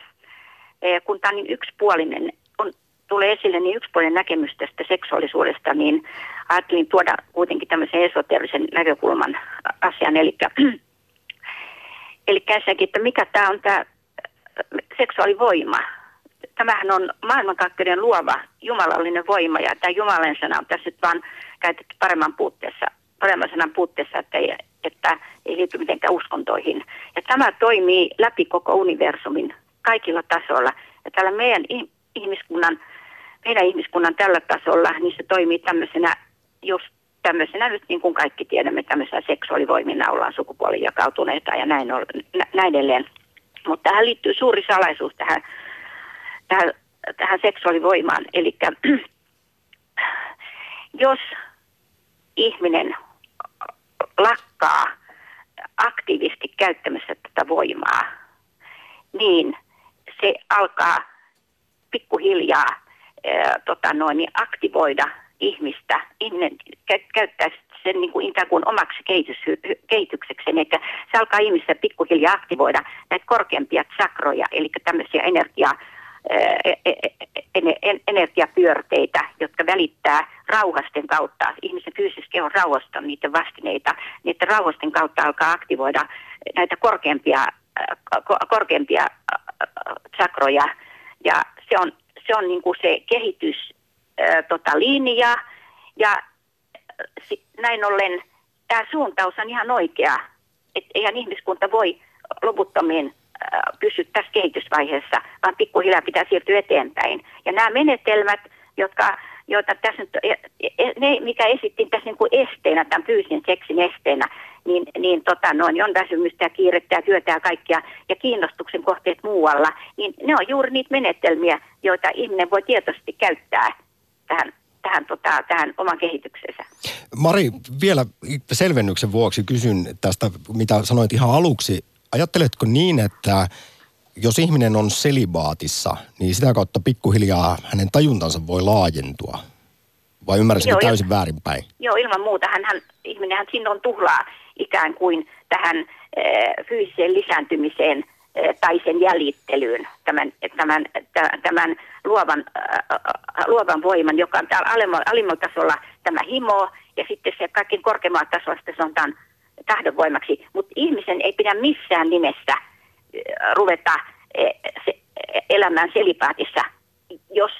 kun tämä on niin yksipuolinen tulee esille niin yksipuolinen näkemys tästä seksuaalisuudesta, niin ajattelin tuoda kuitenkin tämmöisen esoterisen näkökulman asian. Eli, ensinnäkin, että mikä tämä on tämä seksuaalivoima. Tämähän on maailmankaikkeuden luova jumalallinen voima ja tämä Jumalan sana on tässä nyt vaan käytetty paremman puutteessa, paremman sanan puutteessa, että ei, että ei liity mitenkään uskontoihin. Ja tämä toimii läpi koko universumin kaikilla tasoilla. Ja tällä meidän ihmiskunnan meidän ihmiskunnan tällä tasolla, niin se toimii tämmöisenä just tämmöisenä nyt niin kuin kaikki tiedämme, tämmöisenä seksuaalivoimina ollaan sukupuolin jakautuneita ja näin, on, näin edelleen. Mutta tähän liittyy suuri salaisuus tähän, tähän, tähän seksuaalivoimaan. Eli jos ihminen lakkaa aktiivisesti käyttämässä tätä voimaa, niin se alkaa pikkuhiljaa tota noin, niin aktivoida ihmistä, ihminen kä- käyttää sen niin kuin ikään kuin omaksi kehitys, kehityksekseen, että se alkaa ihmisessä pikkuhiljaa aktivoida näitä korkeampia sakroja, eli tämmöisiä energia, e, e, e, energiapyörteitä, jotka välittää rauhasten kautta, ihmisen fyysisen kehon rauhasta niiden vastineita, niiden rauhasten kautta alkaa aktivoida näitä korkeampia, korkeampia sakroja, ja se on se on niin kuin se kehitys ää, tota, linja ja näin ollen tämä suuntaus on ihan oikea. Et eihän ihmiskunta voi loputtomiin pysyä tässä kehitysvaiheessa, vaan pikkuhiljaa pitää siirtyä eteenpäin. Ja nämä menetelmät, jotka joita tässä nyt, e, e, ne, mikä esittiin tässä niin kuin esteenä, tämän fyysisen seksin esteenä, niin, niin tota, noin, on väsymystä ja kiirettä ja työtä ja kaikkia ja kiinnostuksen kohteet muualla, niin ne on juuri niitä menetelmiä, joita ihminen voi tietoisesti käyttää tähän tähän, tota, tähän oman kehityksensä. Mari, vielä selvennyksen vuoksi kysyn tästä, mitä sanoit ihan aluksi. Ajatteletko niin, että jos ihminen on selibaatissa, niin sitä kautta pikkuhiljaa hänen tajuntansa voi laajentua? Vai ymmärsinkö täysin väärinpäin? Joo, ilman muuta. Hän, hän, ihminenhän silloin tuhlaa ikään kuin tähän e, fyysiseen lisääntymiseen e, tai sen jäljittelyyn, tämän, tämän, tämän luovan, ä, luovan voiman, joka on täällä alimmalla, tasolla tämä himo, ja sitten se kaikkein korkeammalla tasolla sitten tämän tahdonvoimaksi. Mutta ihmisen ei pidä missään nimessä ruveta elämään selipaatissa, jos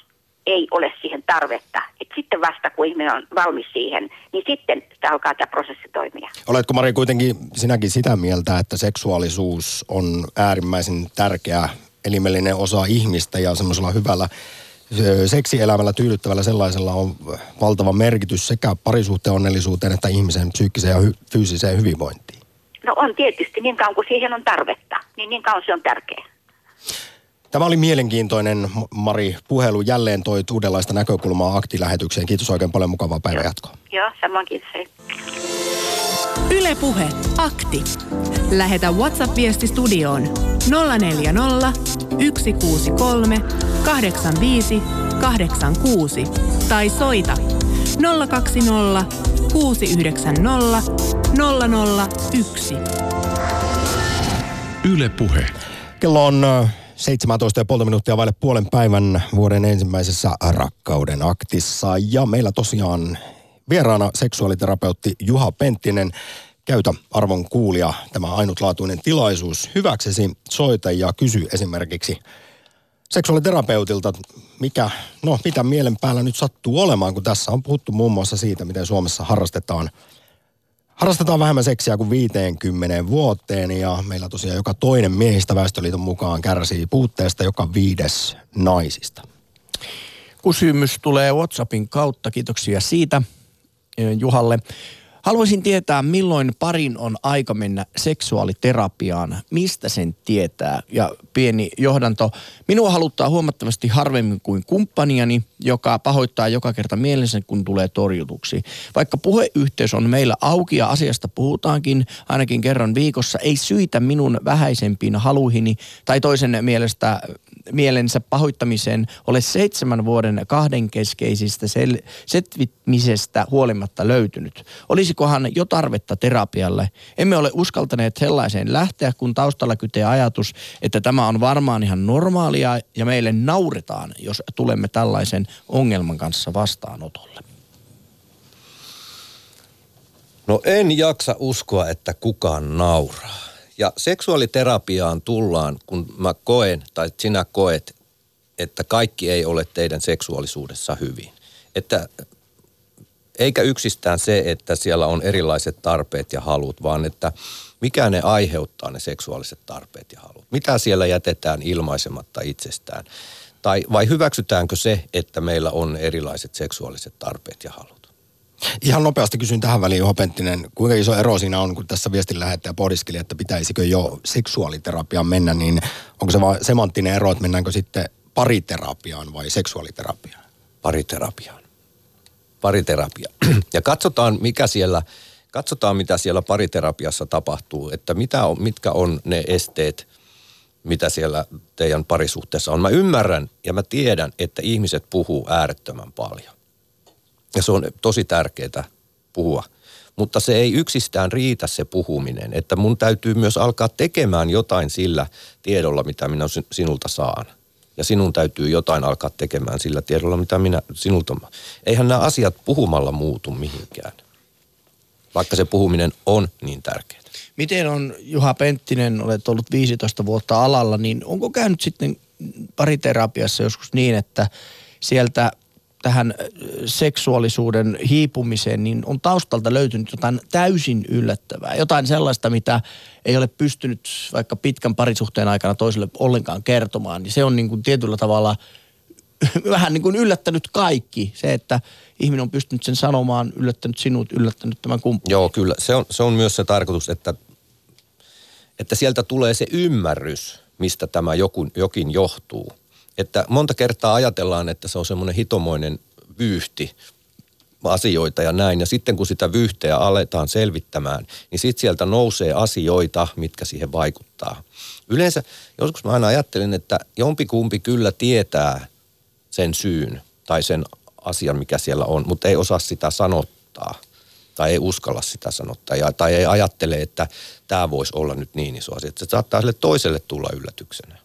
ei ole siihen tarvetta. Et sitten vasta kun ihminen on valmis siihen, niin sitten alkaa tämä prosessi toimia. Oletko Mari kuitenkin sinäkin sitä mieltä, että seksuaalisuus on äärimmäisen tärkeä elimellinen osa ihmistä ja semmoisella hyvällä seksielämällä tyydyttävällä sellaisella on valtava merkitys sekä parisuhteen onnellisuuteen että ihmisen psyykkiseen ja hy- fyysiseen hyvinvointiin? No on tietysti, niin kauan kuin siihen on tarvetta, niin niin kauan se on tärkeää. Tämä oli mielenkiintoinen, Mari, puhelu. Jälleen toi uudenlaista näkökulmaa aktilähetykseen. Kiitos oikein paljon, mukavaa päivänjatkoa. Joo, samoin kiitos. Ylepuhe akti. Lähetä WhatsApp-viesti studioon 040 163 85 86 tai soita 020 690 001. Yle Puhe. Kello on ö, 17,5 minuuttia vaille puolen päivän vuoden ensimmäisessä rakkauden aktissa. Ja meillä tosiaan vieraana seksuaaliterapeutti Juha Penttinen. Käytä arvon kuulia tämä ainutlaatuinen tilaisuus hyväksesi. Soita ja kysy esimerkiksi seksuaaliterapeutilta, mikä, no mitä mielen päällä nyt sattuu olemaan, kun tässä on puhuttu muun muassa siitä, miten Suomessa harrastetaan Harrastetaan vähemmän seksiä kuin 50 vuoteen ja meillä tosiaan joka toinen miehistä Väestöliiton mukaan kärsii puutteesta joka viides naisista. Kysymys tulee WhatsAppin kautta. Kiitoksia siitä eh, Juhalle. Haluaisin tietää, milloin parin on aika mennä seksuaaliterapiaan. Mistä sen tietää? Ja pieni johdanto. Minua haluttaa huomattavasti harvemmin kuin kumppaniani, joka pahoittaa joka kerta mielensä, kun tulee torjutuksi. Vaikka puheyhteys on meillä auki ja asiasta puhutaankin ainakin kerran viikossa, ei syitä minun vähäisempiin haluihini tai toisen mielestä mielensä pahoittamiseen ole seitsemän vuoden kahdenkeskeisistä sel- setvitmisestä huolimatta löytynyt. Olisikohan jo tarvetta terapialle? Emme ole uskaltaneet sellaiseen lähteä, kun taustalla kytee ajatus, että tämä on varmaan ihan normaalia ja meille nauretaan, jos tulemme tällaisen ongelman kanssa vastaanotolle. No en jaksa uskoa, että kukaan nauraa. Ja seksuaaliterapiaan tullaan, kun mä koen tai sinä koet, että kaikki ei ole teidän seksuaalisuudessa hyvin. Että eikä yksistään se, että siellä on erilaiset tarpeet ja halut, vaan että mikä ne aiheuttaa ne seksuaaliset tarpeet ja halut. Mitä siellä jätetään ilmaisematta itsestään. Tai vai hyväksytäänkö se, että meillä on erilaiset seksuaaliset tarpeet ja halut? Ihan nopeasti kysyn tähän väliin, Juha Penttinen, kuinka iso ero siinä on, kun tässä viestin lähettäjä pohdiskeli, että pitäisikö jo seksuaaliterapiaan mennä, niin onko se vain semanttinen ero, että mennäänkö sitten pariterapiaan vai seksuaaliterapiaan? pariterapiaan. Pariterapia. Ja katsotaan, mikä siellä, katsotaan, mitä siellä pariterapiassa tapahtuu, että mitä on, mitkä on ne esteet, mitä siellä teidän parisuhteessa on. Mä ymmärrän ja mä tiedän, että ihmiset puhuu äärettömän paljon. Ja se on tosi tärkeää puhua. Mutta se ei yksistään riitä se puhuminen, että mun täytyy myös alkaa tekemään jotain sillä tiedolla, mitä minä sin- sinulta saan. Ja sinun täytyy jotain alkaa tekemään sillä tiedolla, mitä minä sinulta... Eihän nämä asiat puhumalla muutu mihinkään, vaikka se puhuminen on niin tärkeää. Miten on Juha Penttinen, olet ollut 15 vuotta alalla, niin onko käynyt sitten pariterapiassa joskus niin, että sieltä tähän seksuaalisuuden hiipumiseen, niin on taustalta löytynyt jotain täysin yllättävää. Jotain sellaista, mitä ei ole pystynyt vaikka pitkän parisuhteen aikana toiselle ollenkaan kertomaan. Niin se on niin kuin tietyllä tavalla vähän niin kuin yllättänyt kaikki. Se, että ihminen on pystynyt sen sanomaan, yllättänyt sinut, yllättänyt tämän kumppanin. Joo, kyllä. Se on, se on myös se tarkoitus, että, että sieltä tulee se ymmärrys, mistä tämä joku, jokin johtuu. Että monta kertaa ajatellaan, että se on semmoinen hitomoinen vyyhti asioita ja näin. Ja sitten kun sitä vyyhteä aletaan selvittämään, niin sitten sieltä nousee asioita, mitkä siihen vaikuttaa. Yleensä joskus mä aina ajattelin, että jompikumpi kyllä tietää sen syyn tai sen asian, mikä siellä on, mutta ei osaa sitä sanottaa tai ei uskalla sitä sanottaa ja, tai ei ajattele, että tämä voisi olla nyt niin iso asia. Se saattaa sille toiselle tulla yllätyksenä.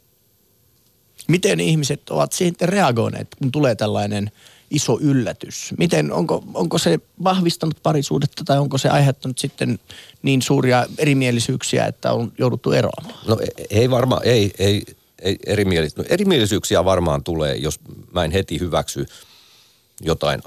Miten ihmiset ovat sitten reagoineet, kun tulee tällainen iso yllätys? Miten, onko, onko se vahvistanut parisuudetta tai onko se aiheuttanut sitten niin suuria erimielisyyksiä, että on jouduttu eroamaan? No e- ei varmaan, ei, ei, ei erimielis- no, erimielisyyksiä varmaan tulee, jos mä en heti hyväksy jotain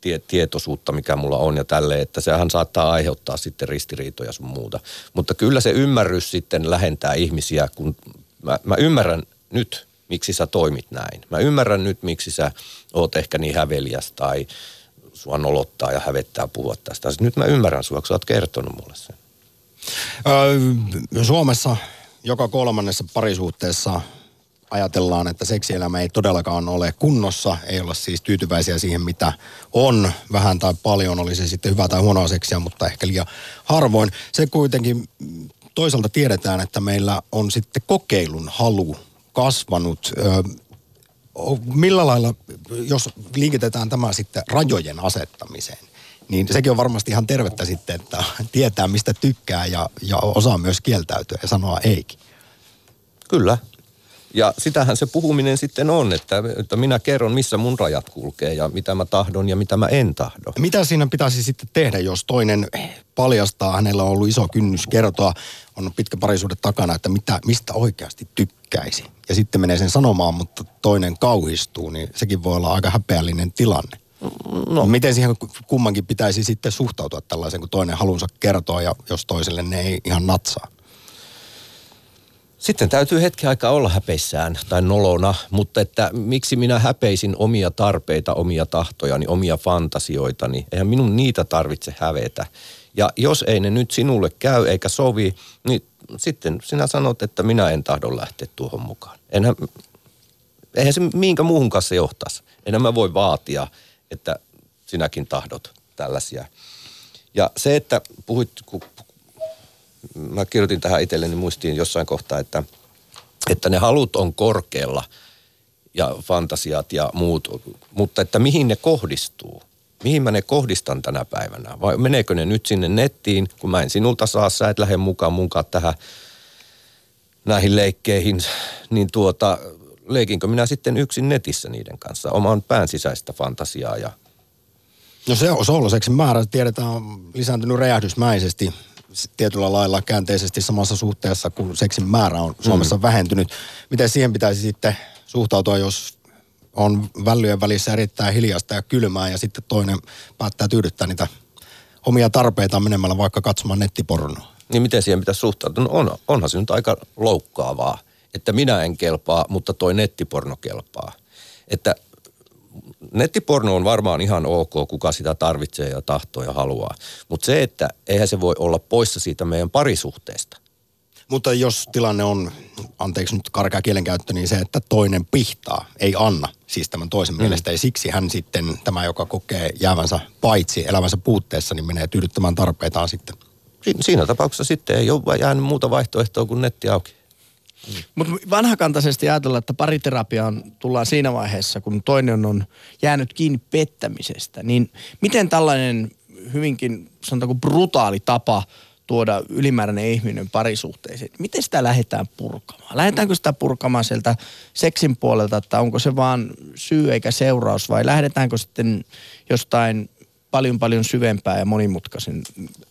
tie, tietoisuutta, mikä mulla on ja tälle, että sehän saattaa aiheuttaa sitten ristiriitoja sun muuta. Mutta kyllä se ymmärrys sitten lähentää ihmisiä, kun mä, mä ymmärrän nyt, miksi sä toimit näin. Mä ymmärrän nyt, miksi sä oot ehkä niin häveliäs tai sua nolottaa ja hävettää puhua tästä. Nyt mä ymmärrän sua, kun sä oot kertonut mulle sen. Öö, Suomessa joka kolmannessa parisuhteessa ajatellaan, että seksielämä ei todellakaan ole kunnossa, ei olla siis tyytyväisiä siihen, mitä on, vähän tai paljon, oli se sitten hyvää tai huonoa seksiä, mutta ehkä liian harvoin. Se kuitenkin toisaalta tiedetään, että meillä on sitten kokeilun halu kasvanut. Millä lailla, jos linkitetään tämä sitten rajojen asettamiseen, niin sekin on varmasti ihan tervettä sitten, että tietää mistä tykkää ja, ja osaa myös kieltäytyä ja sanoa eikin. Kyllä. Ja sitähän se puhuminen sitten on, että, että minä kerron, missä mun rajat kulkee ja mitä mä tahdon ja mitä mä en tahdo. Mitä siinä pitäisi sitten tehdä, jos toinen paljastaa, hänellä on ollut iso kynnys kertoa, on pitkä parisuude takana, että mitä, mistä oikeasti tykkäisi. Ja sitten menee sen sanomaan, mutta toinen kauhistuu, niin sekin voi olla aika häpeällinen tilanne. No. Miten siihen kummankin pitäisi sitten suhtautua tällaisen, kun toinen halunsa kertoa ja jos toiselle ne ei ihan natsaa? Sitten täytyy hetki aikaa olla häpeissään tai nolona, mutta että miksi minä häpeisin omia tarpeita, omia tahtojani, omia fantasioitani. Eihän minun niitä tarvitse hävetä. Ja jos ei ne nyt sinulle käy eikä sovi, niin sitten sinä sanot, että minä en tahdo lähteä tuohon mukaan. Enhän, eihän se minkä muuhun kanssa johtaisi. Enhän mä voi vaatia, että sinäkin tahdot tällaisia. Ja se, että puhuit, kun mä kirjoitin tähän itselleni muistiin jossain kohtaa, että, että ne halut on korkealla ja fantasiat ja muut, mutta että mihin ne kohdistuu? Mihin mä ne kohdistan tänä päivänä? Vai meneekö ne nyt sinne nettiin, kun mä en sinulta saa, sä et lähde mukaan munkaan tähän näihin leikkeihin, niin tuota, leikinkö minä sitten yksin netissä niiden kanssa, oman pään sisäistä fantasiaa ja No se on sooloseksin määrä, tiedetään, on lisääntynyt räjähdysmäisesti tietyllä lailla käänteisesti samassa suhteessa, kun seksin määrä on Suomessa mm. vähentynyt. Miten siihen pitäisi sitten suhtautua, jos on vällyjen välissä erittäin hiljasta ja kylmää ja sitten toinen päättää tyydyttää niitä omia tarpeitaan menemällä vaikka katsomaan nettipornoa? Niin miten siihen pitäisi suhtautua? No on, onhan se nyt aika loukkaavaa, että minä en kelpaa, mutta toi nettiporno kelpaa. Että nettiporno on varmaan ihan ok, kuka sitä tarvitsee ja tahtoo ja haluaa. Mutta se, että eihän se voi olla poissa siitä meidän parisuhteesta. Mutta jos tilanne on, anteeksi nyt karkea kielenkäyttö, niin se, että toinen pihtaa, ei anna, siis tämän toisen mm. mielestä. Ja siksi hän sitten, tämä joka kokee jäävänsä paitsi elämänsä puutteessa, niin menee tyydyttämään tarpeitaan sitten. Si- siinä tapauksessa sitten ei ole jäänyt muuta vaihtoehtoa kuin netti auki. Mm. Mutta vanhakantaisesti ajatella, että pariterapiaan tullaan siinä vaiheessa, kun toinen on jäänyt kiinni pettämisestä, niin miten tällainen hyvinkin, sanotaanko brutaali tapa tuoda ylimääräinen ihminen parisuhteeseen, miten sitä lähdetään purkamaan? Lähdetäänkö sitä purkamaan sieltä seksin puolelta, että onko se vaan syy eikä seuraus vai lähdetäänkö sitten jostain paljon paljon syvempää ja monimutkaisen,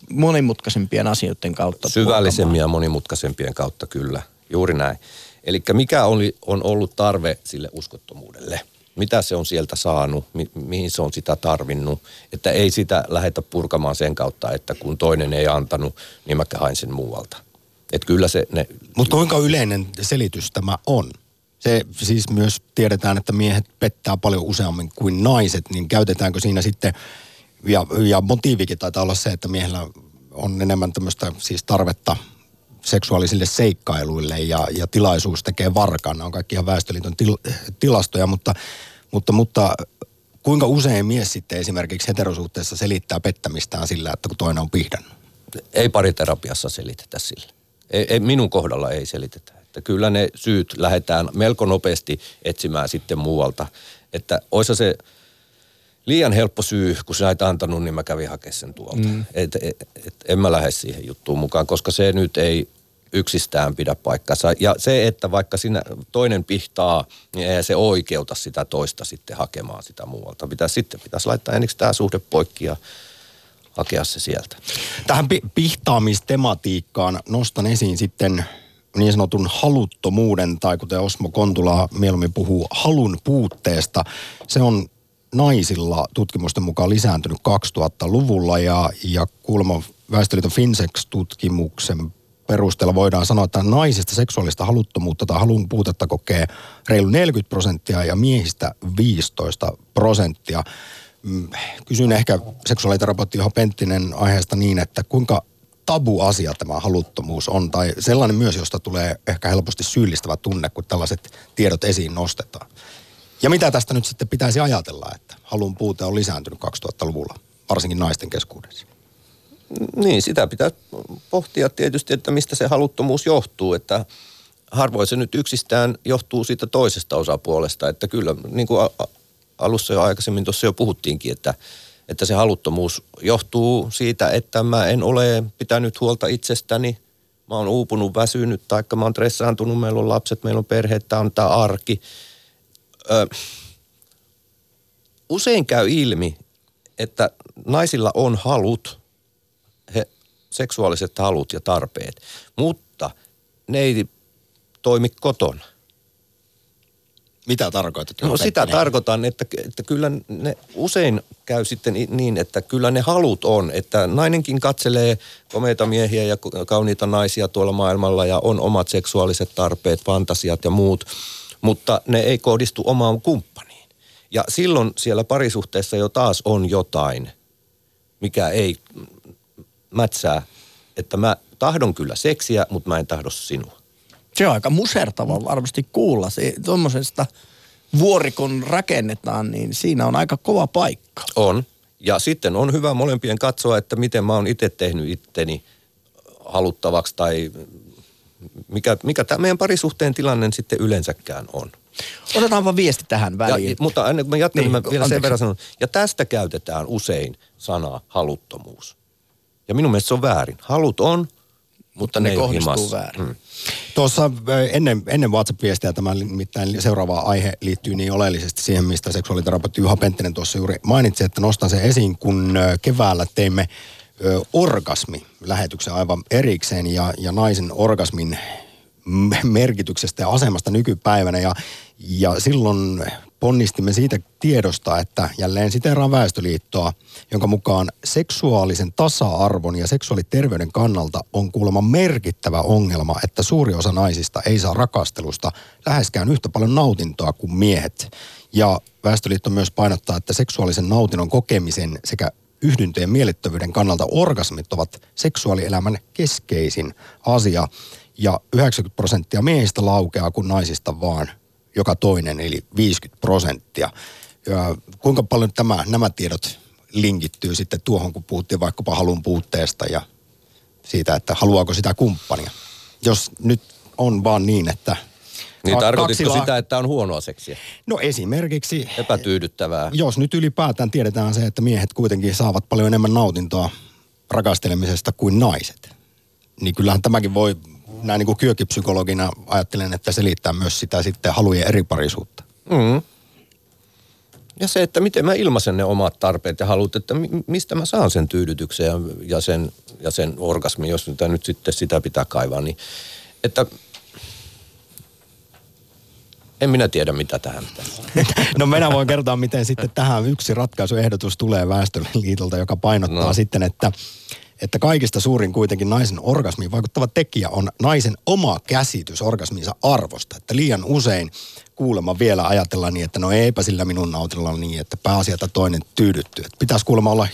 monimutkaisempien asioiden kautta. Syvällisemmin ja monimutkaisempien kautta kyllä. Juuri näin. Eli mikä oli, on ollut tarve sille uskottomuudelle? Mitä se on sieltä saanut, mi- mihin se on sitä tarvinnut, että ei sitä lähetä purkamaan sen kautta, että kun toinen ei antanut, niin mä hain sen muualta. Että kyllä se... Ne... Mutta kuinka yleinen selitys tämä on? Se siis myös tiedetään, että miehet pettää paljon useammin kuin naiset, niin käytetäänkö siinä sitten, ja, ja motiivikin taitaa olla se, että miehellä on enemmän tämmöistä siis tarvetta seksuaalisille seikkailuille ja, ja tilaisuus tekee varkaan. Nämä on kaikki ihan Väestöliiton til, tilastoja, mutta, mutta, mutta kuinka usein mies sitten esimerkiksi heterosuhteessa selittää pettämistään sillä, että kun toinen on pihdannut? Ei pariterapiassa selitetä sillä. Ei, ei, minun kohdalla ei selitetä. Että kyllä ne syyt lähdetään melko nopeasti etsimään sitten muualta. Että oisa se liian helppo syy, kun sä et antanut, niin mä kävin hakemaan sen tuolta. Mm. Et, et, et, en mä lähde siihen juttuun mukaan, koska se nyt ei yksistään pidä paikkansa. Ja se, että vaikka sinä toinen pihtaa, niin ei se oikeuta sitä toista sitten hakemaan sitä muualta. Pitäisi sitten pitäisi laittaa ensiksi tämä suhde poikki ja hakea se sieltä. Tähän pi- pihtaamistematiikkaan nostan esiin sitten niin sanotun haluttomuuden, tai kuten Osmo Kontula mieluummin puhuu, halun puutteesta. Se on naisilla tutkimusten mukaan lisääntynyt 2000-luvulla ja, ja kuulemma Väestöliiton Finsex-tutkimuksen perusteella voidaan sanoa, että naisista seksuaalista haluttomuutta tai halun puutetta kokee reilu 40 prosenttia ja miehistä 15 prosenttia. Mm, kysyn ehkä seksuaaliterapeutti Juha Penttinen aiheesta niin, että kuinka tabu-asia tämä haluttomuus on, tai sellainen myös, josta tulee ehkä helposti syyllistävä tunne, kun tällaiset tiedot esiin nostetaan. Ja mitä tästä nyt sitten pitäisi ajatella, että halun puute on lisääntynyt 2000-luvulla, varsinkin naisten keskuudessa? Niin, sitä pitää pohtia tietysti, että mistä se haluttomuus johtuu, että harvoin se nyt yksistään johtuu siitä toisesta osapuolesta, että kyllä niin kuin alussa jo aikaisemmin tuossa jo puhuttiinkin, että, että se haluttomuus johtuu siitä, että mä en ole pitänyt huolta itsestäni, mä oon uupunut, väsynyt, taikka mä oon stressaantunut, meillä on lapset, meillä on perhe, tämä on tämä arki. Ö, usein käy ilmi, että naisilla on halut, he, seksuaaliset halut ja tarpeet, mutta ne ei toimi kotona. Mitä tarkoitat? No sitä tarkoitan, että, että kyllä ne usein käy sitten niin, että kyllä ne halut on, että nainenkin katselee komeita miehiä ja kauniita naisia tuolla maailmalla ja on omat seksuaaliset tarpeet, fantasiat ja muut, mutta ne ei kohdistu omaan kumppaniin. Ja silloin siellä parisuhteessa jo taas on jotain, mikä ei mätsää, että mä tahdon kyllä seksiä, mutta mä en tahdo sinua. Se on aika musertava varmasti kuulla. Se, tuommoisesta vuori kun rakennetaan, niin siinä on aika kova paikka. On. Ja sitten on hyvä molempien katsoa, että miten mä oon itse tehnyt itteni haluttavaksi tai mikä, mikä tämä meidän parisuhteen tilanne sitten yleensäkään on. Otetaanpa viesti tähän väliin. Ja, mutta ennen kuin mä jatkan, niin, niin mä vielä anteeksi. sen verran sanon. Ja tästä käytetään usein sanaa haluttomuus. Ja minun mielestä se on väärin. Halut on, mutta ne, ne kohdistuu väärin. Mm. Tuossa ennen, ennen WhatsApp-viestiä tämä nimittäin seuraava aihe liittyy niin oleellisesti siihen, mistä seksuaaliterapeutti Juha Penttinen tuossa juuri mainitsi, että nostan sen esiin, kun keväällä teimme orgasmi-lähetyksen aivan erikseen ja, ja naisen orgasmin merkityksestä ja asemasta nykypäivänä ja, ja silloin ponnistimme siitä tiedosta, että jälleen siteeraan Väestöliittoa, jonka mukaan seksuaalisen tasa-arvon ja seksuaaliterveyden kannalta on kuulemma merkittävä ongelma, että suuri osa naisista ei saa rakastelusta läheskään yhtä paljon nautintoa kuin miehet. Ja Väestöliitto myös painottaa, että seksuaalisen nautinnon kokemisen sekä yhdyntöjen miellyttävyyden kannalta orgasmit ovat seksuaalielämän keskeisin asia. Ja 90 prosenttia miehistä laukeaa, kun naisista vaan joka toinen, eli 50 prosenttia. Ja kuinka paljon tämä, nämä tiedot linkittyy sitten tuohon, kun puhuttiin vaikkapa halun puutteesta ja siitä, että haluaako sitä kumppania. Jos nyt on vaan niin, että niin tarkoititko la... sitä, että on huonoa seksiä? No esimerkiksi... Epätyydyttävää. Jos nyt ylipäätään tiedetään se, että miehet kuitenkin saavat paljon enemmän nautintoa rakastelemisesta kuin naiset. Niin kyllähän tämäkin voi näin niin kuin kyökipsykologina ajattelen, että selittää myös sitä sitten halujen eri parisuutta. Mm. Ja se, että miten mä ilmaisen ne omat tarpeet ja halut, että mistä mä saan sen tyydytyksen ja, ja, sen, ja sen orgasmin, jos nyt, nyt sitten sitä pitää kaivaa, niin että en minä tiedä, mitä tähän pitäisi. No minä voin kertoa, miten sitten tähän yksi ratkaisuehdotus tulee Väestöliitolta, joka painottaa no. sitten, että että kaikista suurin kuitenkin naisen orgasmiin vaikuttava tekijä on naisen oma käsitys orgasminsa arvosta. Että liian usein kuulemma vielä ajatellaan niin, että no eipä sillä minun nautilla niin, että pääasia, että toinen tyydyttyy. Että pitäisi kuulemma olla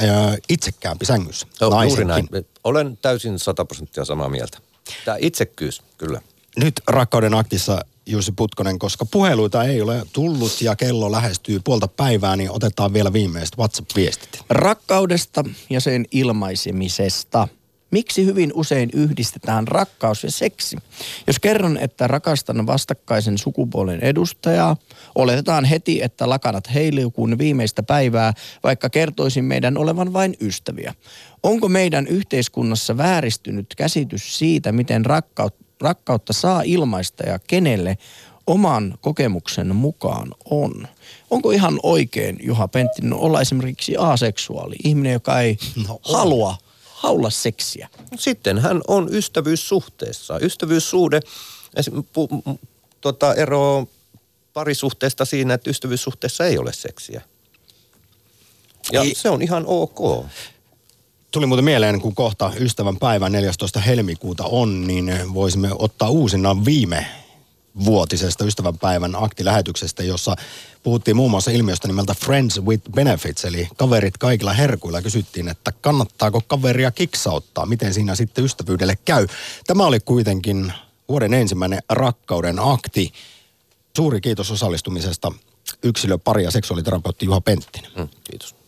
ää, itsekäämpi sängyssä. No, juuri näin. Olen täysin sata prosenttia samaa mieltä. Tämä itsekkyys, kyllä. Nyt Rakkauden aktissa Jussi Putkonen, koska puheluita ei ole tullut ja kello lähestyy puolta päivää, niin otetaan vielä viimeiset WhatsApp-viestit. Rakkaudesta ja sen ilmaisemisesta. Miksi hyvin usein yhdistetään rakkaus ja seksi? Jos kerron, että rakastan vastakkaisen sukupuolen edustajaa, oletetaan heti, että lakanat heiluu kuin viimeistä päivää, vaikka kertoisin meidän olevan vain ystäviä. Onko meidän yhteiskunnassa vääristynyt käsitys siitä, miten rakkaut, rakkautta saa ilmaista ja kenelle oman kokemuksen mukaan on. Onko ihan oikein, Juha Penttinen, olla esimerkiksi aseksuaali, ihminen, joka ei no, halua haula seksiä? Sitten hän on ystävyyssuhteessa. Ystävyyssuhde tota, ero parisuhteesta siinä, että ystävyyssuhteessa ei ole seksiä. Ja ei. se on ihan ok. Tuli muuten mieleen, kun kohta ystävän päivä 14. helmikuuta on, niin voisimme ottaa uusinnan viime vuotisesta ystävänpäivän aktilähetyksestä, jossa puhuttiin muun muassa ilmiöstä nimeltä Friends with Benefits, eli kaverit kaikilla herkuilla. Kysyttiin, että kannattaako kaveria kiksauttaa, miten siinä sitten ystävyydelle käy. Tämä oli kuitenkin vuoden ensimmäinen rakkauden akti. Suuri kiitos osallistumisesta yksilö, pari ja seksuaaliterapeutti Juha Penttinen. Mm, kiitos.